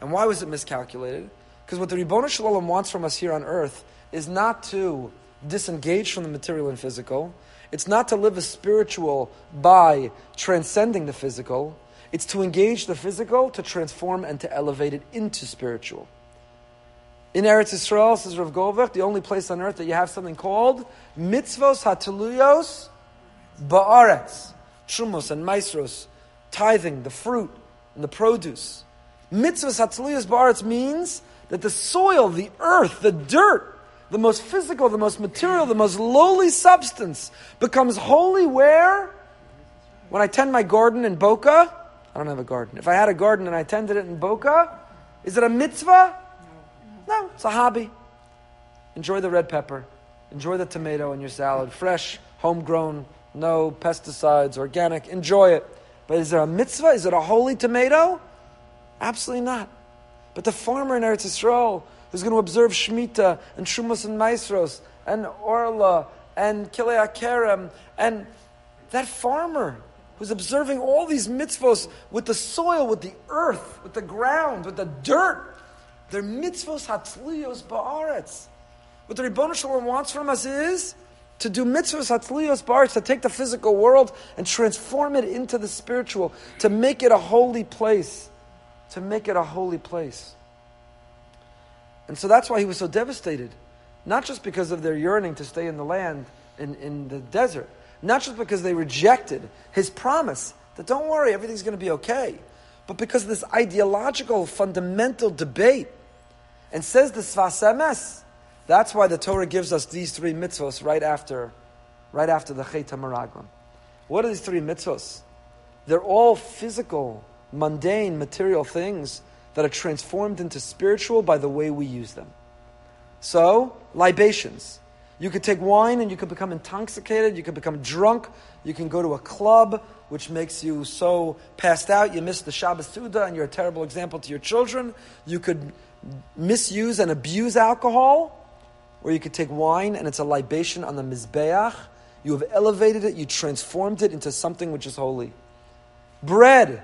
A: And why was it miscalculated? Because what the Ribbono Shel Olam wants from us here on earth is not to disengage from the material and physical, it's not to live a spiritual by transcending the physical. It's to engage the physical, to transform and to elevate it into spiritual. In Eretz Yisrael, says Rav Goldvicht, the only place on earth that you have something called mitzvos hatuluyos ba'aretz, trumos and maasros, tithing, the fruit and the produce. Mitzvos hatuluyos ba'aretz means that the soil, the earth, the dirt, the most physical, the most material, the most lowly substance becomes holy where? When I tend my garden in Boca, I don't have a garden. If I had a garden and I tended it in Boca, is it a mitzvah? No, it's a hobby. Enjoy the red pepper. Enjoy the tomato in your salad. Fresh, homegrown, no pesticides, organic. Enjoy it. But is there a mitzvah? Is it a holy tomato? Absolutely not. But the farmer in Eretz Yisrael who's going to observe Shemitah and Shumas and Maasros and Orla and Kilei HaKerem and that farmer who's observing all these mitzvos with the soil, with the earth, with the ground, with the dirt. They're mitzvos hateluyos ba'aretz. What the Ribbono Shel Olam wants from us is to do mitzvahs hateluyos bars, to take the physical world and transform it into the spiritual, to make it a holy place, to make it a holy place. And so that's why he was so devastated. Not just because of their yearning to stay in the land, in, in the desert, not just because they rejected his promise that don't worry, everything's going to be okay, but because of this ideological, fundamental debate. And says the Sfas Emes, that's why the Torah gives us these three mitzvos right after, right after the Chet HaMeraglim. What are these three mitzvos? They're all physical, mundane, material things that are transformed into spiritual by the way we use them. So, libations. You could take wine and you could become intoxicated, you could become drunk, you can go to a club which makes you so passed out you miss the Shabbos Seudah and you're a terrible example to your children. You could misuse and abuse alcohol or you could take wine and it's a libation on the Mizbeach. You have elevated it, you transformed it into something which is holy. Bread.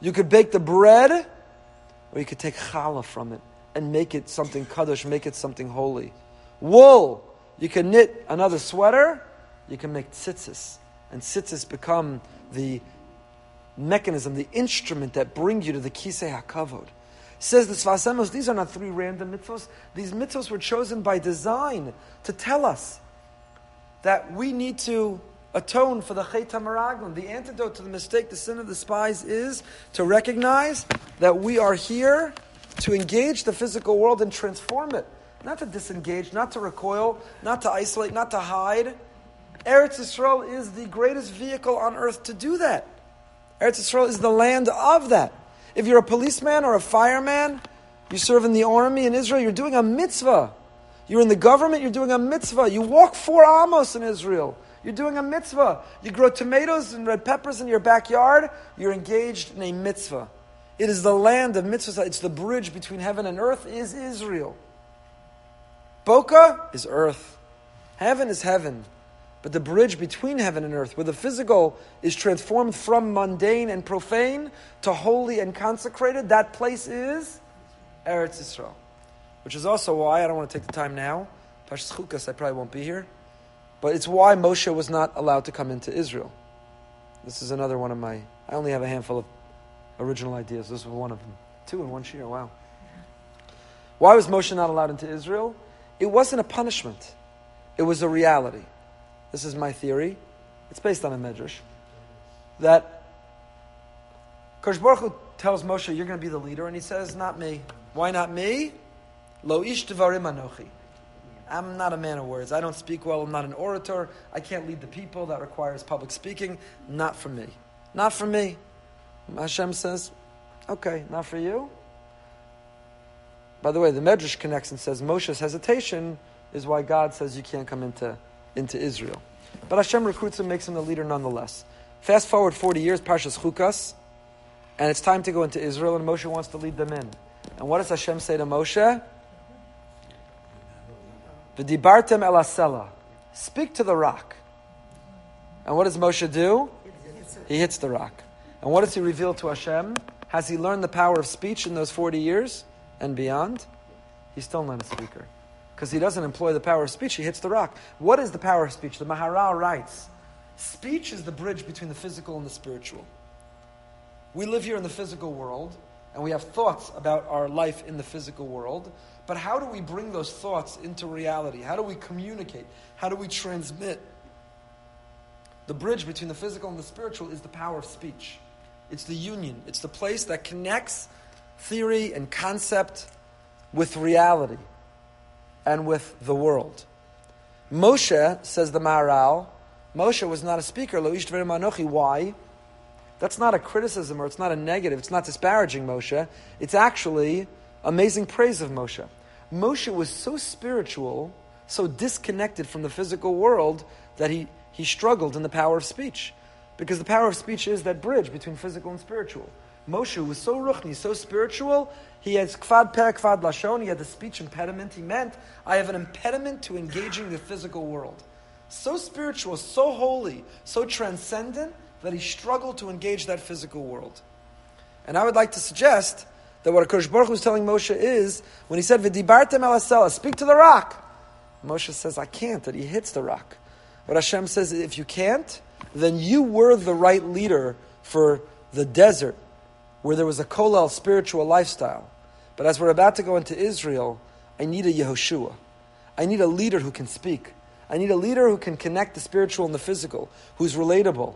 A: You could bake the bread, or you could take challah from it and make it something kaddish, make it something holy. Wool. You can knit another sweater, you can make tzitzis. And tzitzis become the mechanism, the instrument that bring you to the kisei hakavod. Says the Sfas Emes, these are not three random mitzvos. These mitzvos were chosen by design to tell us that we need to atone for the Chet HaMeraglim. The antidote to the mistake, the sin of the spies, is to recognize that we are here to engage the physical world and transform it. Not to disengage, not to recoil, not to isolate, not to hide. Eretz Yisrael is the greatest vehicle on earth to do that. Eretz Yisrael is the land of that. If you're a policeman or a fireman, you serve in the army in Israel, you're doing a mitzvah. You're in the government, you're doing a mitzvah. You walk four amos in Israel. You're doing a mitzvah. You grow tomatoes and red peppers in your backyard. You're engaged in a mitzvah. It is the land of mitzvahs. It's the bridge between heaven and earth is Israel. Boca is earth. Heaven is heaven. But the bridge between heaven and earth, where the physical is transformed from mundane and profane to holy and consecrated, that place is Eretz Yisrael. Which is also why, I don't want to take the time now, Parshas Chukas, I probably won't be here, but it's why Moshe was not allowed to come into Israel. This is another one of my, I only have a handful of original ideas. This was one of them. Two in one year, oh, wow. Why was Moshe not allowed into Israel? It wasn't a punishment, it was a reality this is my theory, it's based on a medrash, that Kosh Baruch Hu tells Moshe, you're going to be the leader, and he says, not me. Why not me? Lo ish devarim anochi. I'm not a man of words. I don't speak well. I'm not an orator. I can't lead the people. That requires public speaking. Not for me. Not for me. Hashem says, okay, not for you. By the way, the Medrash connects and says Moshe's hesitation is why God says you can't come into into Israel. But Hashem recruits him, makes him the leader nonetheless. Fast forward 40 years, Parshas Chukas, and it's time to go into Israel, and Moshe wants to lead them in. And what does Hashem say to Moshe? V'dibartem elasela. Speak to the rock. And what does Moshe do? He hits the rock. And what does he reveal to Hashem? Has he learned the power of speech in those 40 years and beyond? He's still not a speaker because he doesn't employ the power of speech, he hits the rock. What is the power of speech? The Maharal writes speech is the bridge between the physical and the spiritual. We live here in the physical world, and we have thoughts about our life in the physical world, but how do we bring those thoughts into reality? How do we communicate? How do we transmit? The bridge between the physical and the spiritual is the power of speech. It's the union, it's the place that connects theory and concept with reality and with the world. Moshe, says the Maharal, Moshe was not a speaker. Why? That's not a criticism or it's not a negative. It's not disparaging Moshe. It's actually amazing praise of Moshe. Moshe was so spiritual, so disconnected from the physical world that he, he struggled in the power of speech. Because the power of speech is that bridge between physical and spiritual. Moshe was so ruchni, so spiritual, he has kvad peh kvad lashon, he had the speech impediment. He meant, I have an impediment to engaging the physical world. So spiritual, so holy, so transcendent, that he struggled to engage that physical world. And I would like to suggest that what Akash Baruch was telling Moshe is, when he said, V'dibartem elasela, speak to the rock. Moshe says, I can't, that he hits the rock. what Hashem says, if you can't, then you were the right leader for the desert, where there was a kollel spiritual lifestyle. But as we're about to go into Israel, I need a Yehoshua. I need a leader who can speak. I need a leader who can connect the spiritual and the physical, who's relatable.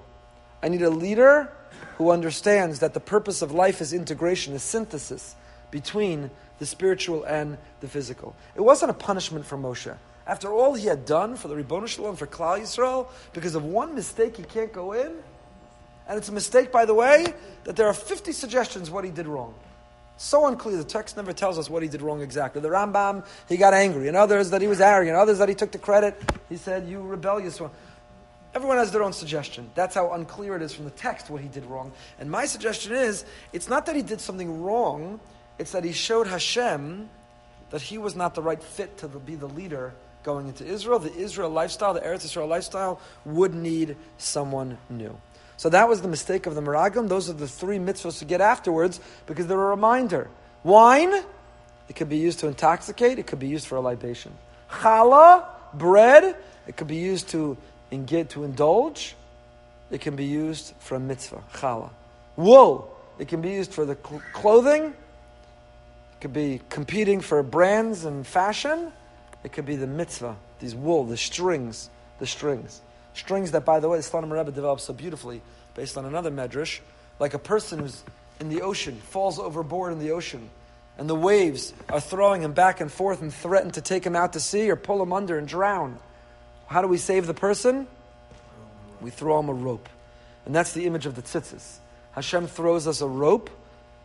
A: I need a leader who understands that the purpose of life is integration, is synthesis between the spiritual and the physical. It wasn't a punishment for Moshe. After all he had done for the Ribbono Shel Olam, for Klal Yisrael, because of one mistake he can't go in, and it's a mistake, by the way, that there are 50 suggestions what he did wrong. So unclear. The text never tells us what he did wrong exactly. The Rambam, he got angry, and others that he was arrogant, others that he took the credit. He said, You rebellious one. Everyone has their own suggestion. That's how unclear it is from the text what he did wrong. And my suggestion is it's not that he did something wrong, it's that he showed Hashem that he was not the right fit to be the leader going into Israel. The Israel lifestyle, the Eretz Israel lifestyle, would need someone new. So that was the mistake of the Meraglim. Those are the three mitzvahs to get afterwards because they're a reminder. Wine, it could be used to intoxicate, it could be used for a libation. Challah, bread, it could be used to, to indulge, it can be used for a mitzvah. Challah. Wool, it can be used for the cl- clothing, it could be competing for brands and fashion. It could be the mitzvah, these wool, the strings, the strings. Strings that, by the way, Slonim Rebbe develops so beautifully based on another medrash, like a person who's in the ocean, falls overboard in the ocean, and the waves are throwing him back and forth and threaten to take him out to sea or pull him under and drown. How do we save the person? We throw him a rope. And that's the image of the tzitzis. Hashem throws us a rope,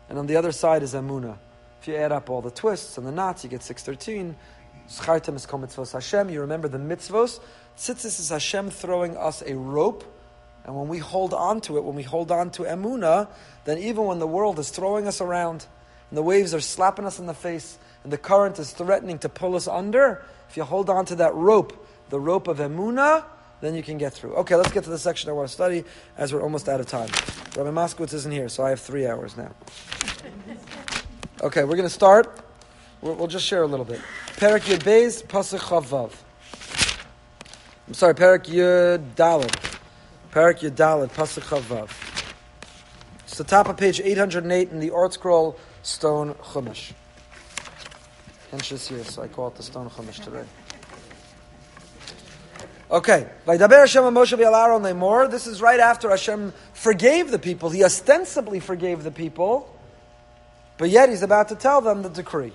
A: and on the other side is Emuna. If you add up all the twists and the knots, you get 613. Schartem is Hashem. You remember the mitzvos. Tzitzis is Hashem throwing us a rope, and when we hold on to it, when we hold on to emuna, then even when the world is throwing us around, and the waves are slapping us in the face, and the current is threatening to pull us under, if you hold on to that rope, the rope of emuna, then you can get through. Okay, let's get to the section I want to study, as we're almost out of time. Rabbi Moskowitz isn't here, so I have three hours now. Okay, we're going to start. We'll, we'll just share a little bit. Perak Yud Beis, Pasuk Chavav. I'm sorry, Perak Yud Daled. Perak Yud Pasuk Chavav. It's the top of page 808 in the ArtScroll Stone Chumash. Hence this here, so I call it the Stone Chumash today. Okay, This is right after Hashem forgave the people. He ostensibly forgave the people, but yet he's about to tell them the decree.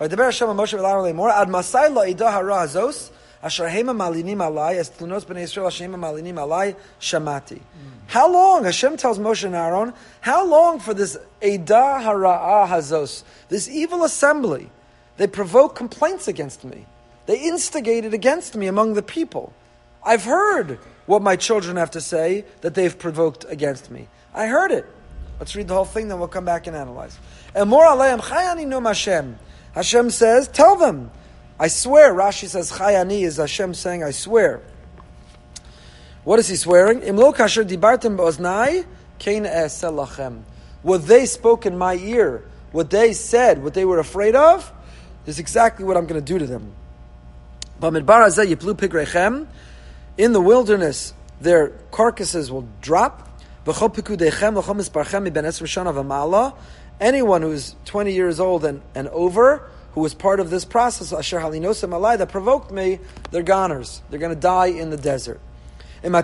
A: Vaydaber Hashem Moshe v'Aaron lemor ad masai lo idah hara hazos asher hema malinim alai as tlunos bnei Yisrael asher hema malinim alai shamati. Hmm. How long Hashem tells Moshe and Aaron? How long for this edah hara hazos, this evil assembly? They provoke complaints against me. They instigated against me among the people. I've heard what my children have to say that they've provoked against me. I heard it. Let's read the whole thing, then we'll come back and analyze. Emor aleim chayani num Hashem. Hashem says, tell them. I swear. Rashi says, Chayani is Hashem saying, I swear. What is he swearing? Imlo kasher dibartem ba'oznai, kein lachem. What they spoke in my ear, what they said, what they were afraid of, is exactly what I'm going to do to them. In the wilderness, their carcasses will drop. Anyone who's 20 years old and, and over, who was part of this process, Asher Halinosim that provoked me, they're goners. They're going to die in the desert. None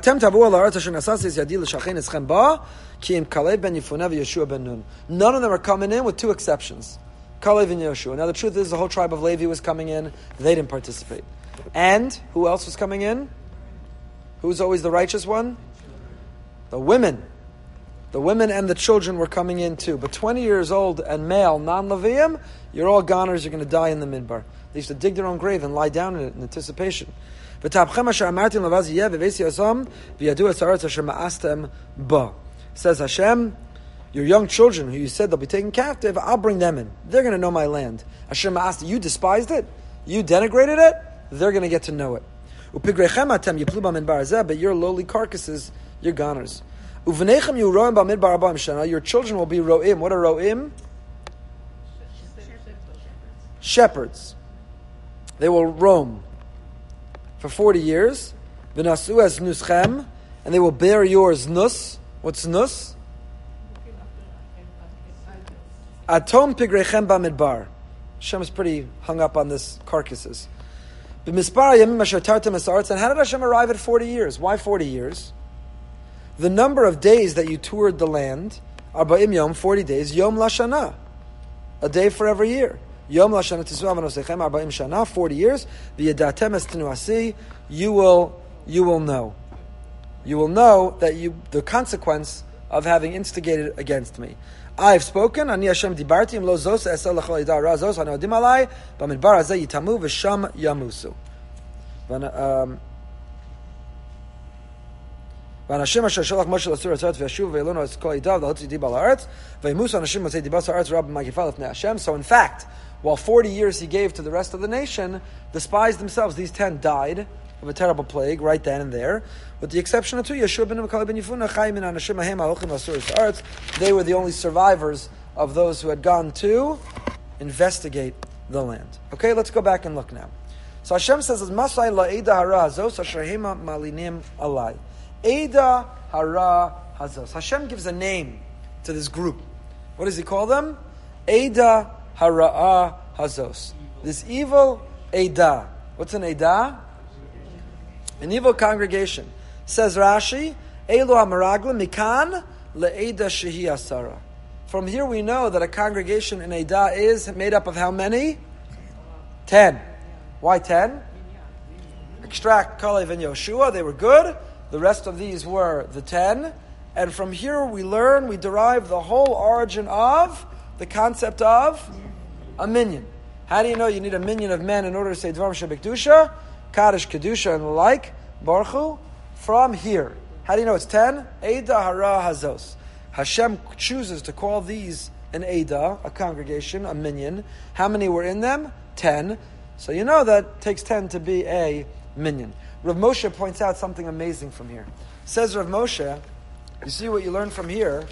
A: of them are coming in with two exceptions. Kalev and Yeshua. Now the truth is the whole tribe of Levi was coming in, they didn't participate. And who else was coming in? Who's always the righteous one? The women. The women and the children were coming in too. But 20 years old and male, non Leviim, you're all goners, you're going to die in the midbar. They used to dig their own grave and lie down in it in anticipation. Says Hashem, your young children who you said they'll be taken captive, I'll bring them in. They're going to know my land. Hashem asked, you despised it? You denigrated it? They're going to get to know it. But your lowly carcasses, you're goners. Your children will be ro'im. What are ro'im? Shepherds. They will roam for 40 years, V'nasu as nuschem, and they will bear yours nus. What's nus? Atom pigrechem bamidbar. Hashem is pretty hung up on this carcasses. And how did Hashem arrive at 40 years? Why 40 years? The number of days that you toured the land, arba'im yom, 40 days, yom lashana, a day for every year. Yom lashana anosechem, arba'im shana, 40 years. V'yedatem es tenuasi, you will, you will know. You will know that you, the consequence of having instigated against me. I've spoken, ani Hashem dibarti, im lo zos esel lechol yidar ra zos, anodim alai, bamidbar hazeh yitamu, v'sham yamusu. Um, ואנשים אשר שלח משה לסור הצורת וישוב ואלונו את כל עדיו להוציא דיבה לארץ וימוס אנשים מוצאי דיבה הארץ רב מגיפה לפני השם So in fact, while 40 years he gave to the rest of the nation, the spies themselves, these 10 died of a terrible plague right then and there, with the exception of two, Yeshua ben Makali ben Yifuna, Chaim and Anashim Ahem Alochim Asuris Arts. They were the only survivors of those who had gone to investigate the land. Okay, let's go back and look now. So Hashem says, Masai la'eda hara hazos ashrahima malinim alai. Eda hara hazos. Hashem gives a name to this group. What does he call them? Eda hara hazos. This evil Eda. What's an Eda? An evil congregation. Says Rashi, Elu HaMeraglim Mikan Le'eda Shehi Asara. From here we know that a congregation in Eda is made up of how many? Ten. Why ten? Extract Kalev and Yoshua, they were good. The rest of these were the ten. And from here we learn, we derive the whole origin of the concept of a minyan. How do you know you need a minyan of men in order to say Dvarim Shebekdusha, Kaddish Kedusha, and the like? Baruch from here. How do you know it's 10? Eda hara hazos. Hashem chooses to call these an Eda, a congregation, a minyan. How many were in them? 10. So you know that takes 10 to be a minyan. Rav Moshe points out something amazing from here. Says Rav Moshe, you see what you learn from here?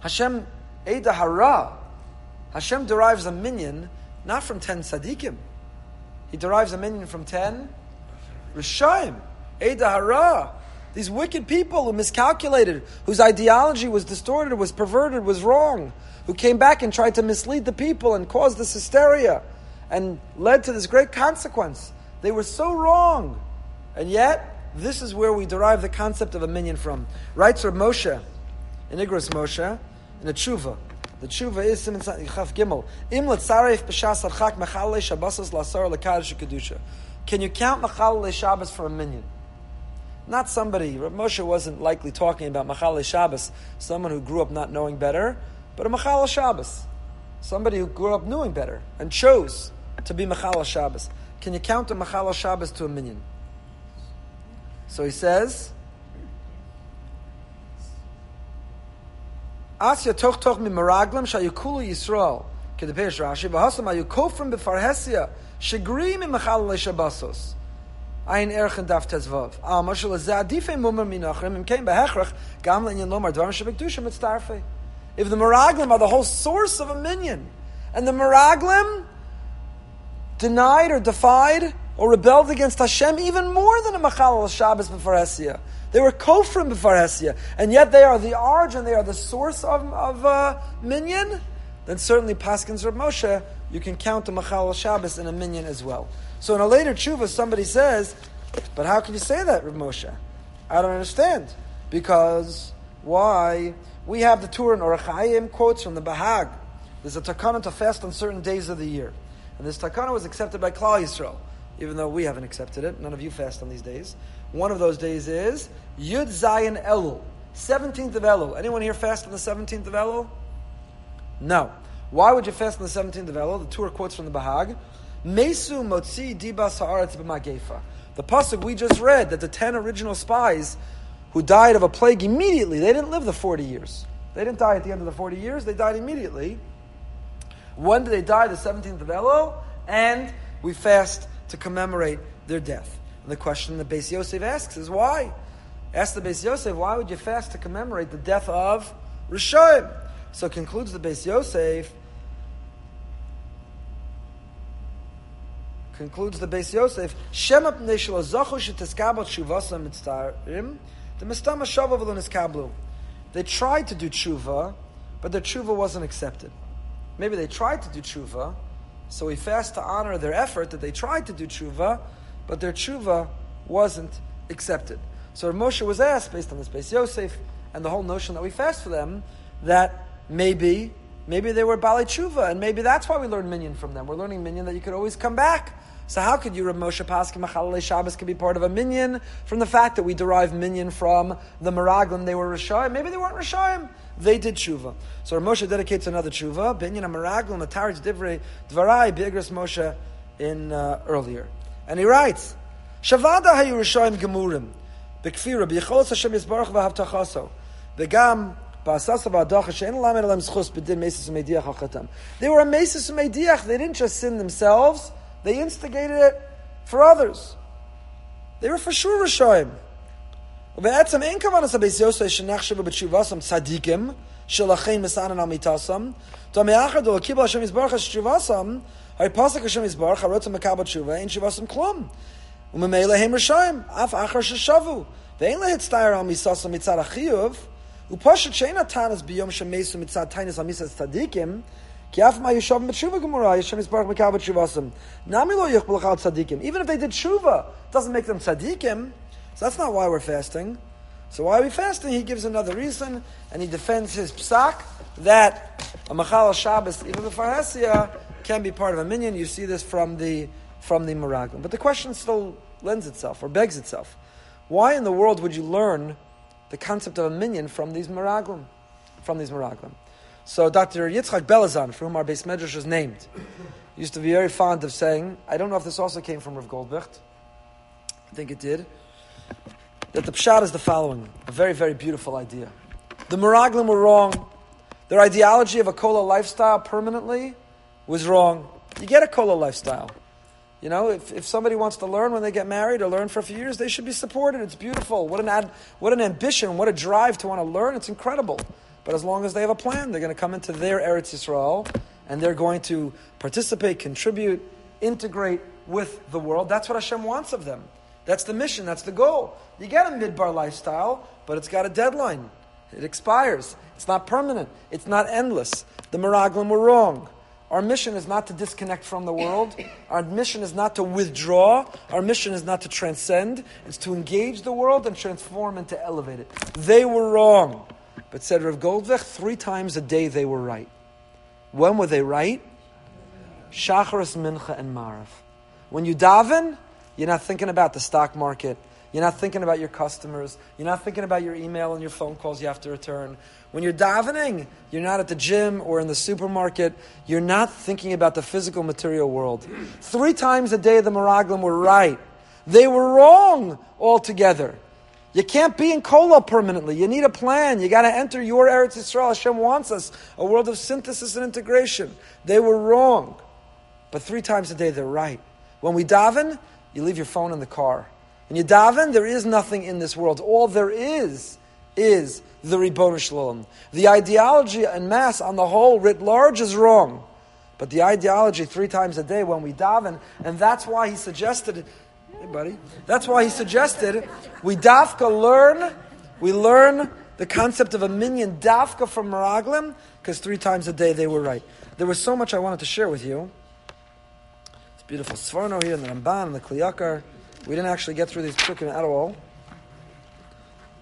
A: Hashem, Eda hara. Hashem derives a minyan not from 10 tzaddikim. He derives a minyan from 10 Rishayim. Eda Hara. These wicked people who miscalculated, whose ideology was distorted, was perverted, was wrong, who came back and tried to mislead the people and caused this hysteria and led to this great consequence. They were so wrong. And yet, this is where we derive the concept of a minyan from. Writes Rav Moshe, in Igros Moshe, in a tshuva. The tshuva is Siman Chaf Gimel. Im letzaref b'shas archak mechal shabasas lasar lekadish kedusha. Can you count mechal Shabbos for a minyan? Not somebody, Rav Moshe wasn't likely talking about Machal Shabbos, someone who grew up not knowing better, but a Machal Shabbos, somebody who grew up knowing better and chose to be Machal Shabbos. Can you count a Machal Shabbos to a minyan? So he says, Asya toch toch mi maraglam shayukulu Yisrael. Kedepeish Rashi, v'hasam ayukofrim b'farhesia, shagri mi Machal Shabbosos. Ein Erchen. Al Mashal Im Gam Dvarim. If the Meraglim are the whole source of a minyan, and the Meraglim denied or defied or rebelled against Hashem even more than a Machal al Shabbos before Hesia. They were kofrim before Hesia, and yet they are the origin, they are the source of, of uh, minyan. Then certainly Paskins or Moshe, you can count a Machal al Shabbos in a minyan as well. So in a later tshuva, somebody says, but how can you say that, Rav Moshe? I don't understand. Because why? We have the Tur and Orachayim quotes from the Bahag. There's a takana to fast on certain days of the year. And this takana was accepted by Klal Yisrael, even though we haven't accepted it. None of you fast on these days. One of those days is Yud Zayin Elul, 17th of Elul. Anyone here fast on the 17th of Elul? No. Why would you fast on the 17th of Elul? The Tur quotes from the Bahag. Mesu motzi dibas haaretz b'magefa. The pasuk we just read that the ten original spies who died of a plague immediately, they didn't live the 40 years. They didn't die at the end of the 40 years, they died immediately. When did they die? The 17th of Elul, and we fast to commemorate their death. And the question the Beis Yosef asks is why? Ask the Beis Yosef, why would you fast to commemorate the death of Rishon? So concludes the Beis Yosef, concludes the Beis Yosef, Shemap Neshel Zachu Sheteskabel Shuvasa the Mistama Shavav Kablu. They tried to do tshuva, but their tshuva wasn't accepted. Maybe they tried to do tshuva, so we fast to honor their effort that they tried to do tshuva, but their tshuva wasn't accepted. So Moshe was asked, based on this Beis Yosef and the whole notion that we fast for them, that maybe maybe they were Baalei Tshuva, and maybe that's why we learn minyan from them. We're learning minyan that you could always come back. So how could you, Rav Moshe Paskin, Machalale Shabbos could be part of a minyan from the fact that we derive minyan from the Meraglim, they were Rishayim. Maybe they weren't Rishayim. They did tshuva. So Rav Moshe dedicates another tshuva, Binyan Meraglim, Ataritz Divrei, Dvarai, Bigras Moshe in uh, earlier. And he writes, Shavada hayu Rishayim Gemurim, Bekfira, B'yicholos Hashem Yisbarach V'havtachaso, V'gam they were a Mesis. They didn't just sin themselves, they instigated it for others. They were for sure Rishoim. ובעצם אין כוונה סביס יוסי שנחשבו בתשובסם צדיקים שלכם מסענן על מיתסם תומי אחר דו קיבל השם יזברך תשובסם הרי פסק השם יזברך הרוצה מקבל תשובה אין תשובסם כלום וממילא הם רשעים אף אחר ששבו ואין להצטער על מיססם מצד החיוב ופושט שאין הטענס ביום שמסו מצד טיינס על מיסס צדיקים even if they did tshuva, doesn't make them tzaddikim. So that's not why we're fasting. So why are we fasting? He gives another reason, and he defends his psak that a machal Shabbos, even the farhesia, can be part of a minyan. You see this from the from the Meraglim. But the question still lends itself or begs itself: Why in the world would you learn the concept of a minyan from these Meraglim? From these Meraglim. So Dr. Yitzchak Belazan, for whom our beis medrash is named, used to be very fond of saying, I don't know if this also came from Rav Goldvicht, I think it did, that the pshat is the following, a very, very beautiful idea. The Meraglim were wrong. Their ideology of a kollel lifestyle permanently was wrong. You get a kollel lifestyle. You know, if, if somebody wants to learn when they get married or learn for a few years, they should be supported. It's beautiful. What an, ad, what an ambition, what a drive to want to learn. It's incredible. But as long as they have a plan, they're going to come into their Eretz Yisrael and they're going to participate, contribute, integrate with the world. That's what Hashem wants of them. That's the mission, that's the goal. You get a midbar lifestyle, but it's got a deadline. It expires. It's not permanent. It's not endless. The Meraglim were wrong. Our mission is not to disconnect from the world. Our mission is not to withdraw. Our mission is not to transcend. It's to engage the world and transform and to elevate it. They were wrong. But said Rav Goldvicht, three times a day they were right. When were they right? Shacharis, Mincha, and Maariv. When you daven, you're not thinking about the stock market. You're not thinking about your customers. You're not thinking about your email and your phone calls you have to return. When you're davening, you're not at the gym or in the supermarket. You're not thinking about the physical material world. Three times a day the Meraglim were right. They were wrong altogether. You can't be in Kollel permanently. You need a plan. You got to enter your Eretz Yisrael. Hashem wants us a world of synthesis and integration. They were wrong, but three times a day they're right. When we daven, you leave your phone in the car. When you daven, there is nothing in this world. All there is is the Ribbono Shel Olam. The ideology and mass on the whole, writ large, is wrong. But the ideology three times a day when we daven, and that's why he suggested Hey, buddy. That's why he suggested we dafka learn, we learn the concept of a minyan dafka from Meraglim, because three times a day they were right. There was so much I wanted to share with you. It's beautiful Sforno here, and the Ramban, and the Kli Yakar. We didn't actually get through these psukim at all.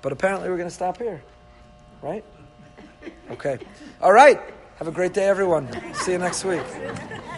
A: But apparently we're going to stop here. Right? Okay. All right. Have a great day, everyone. See you next week.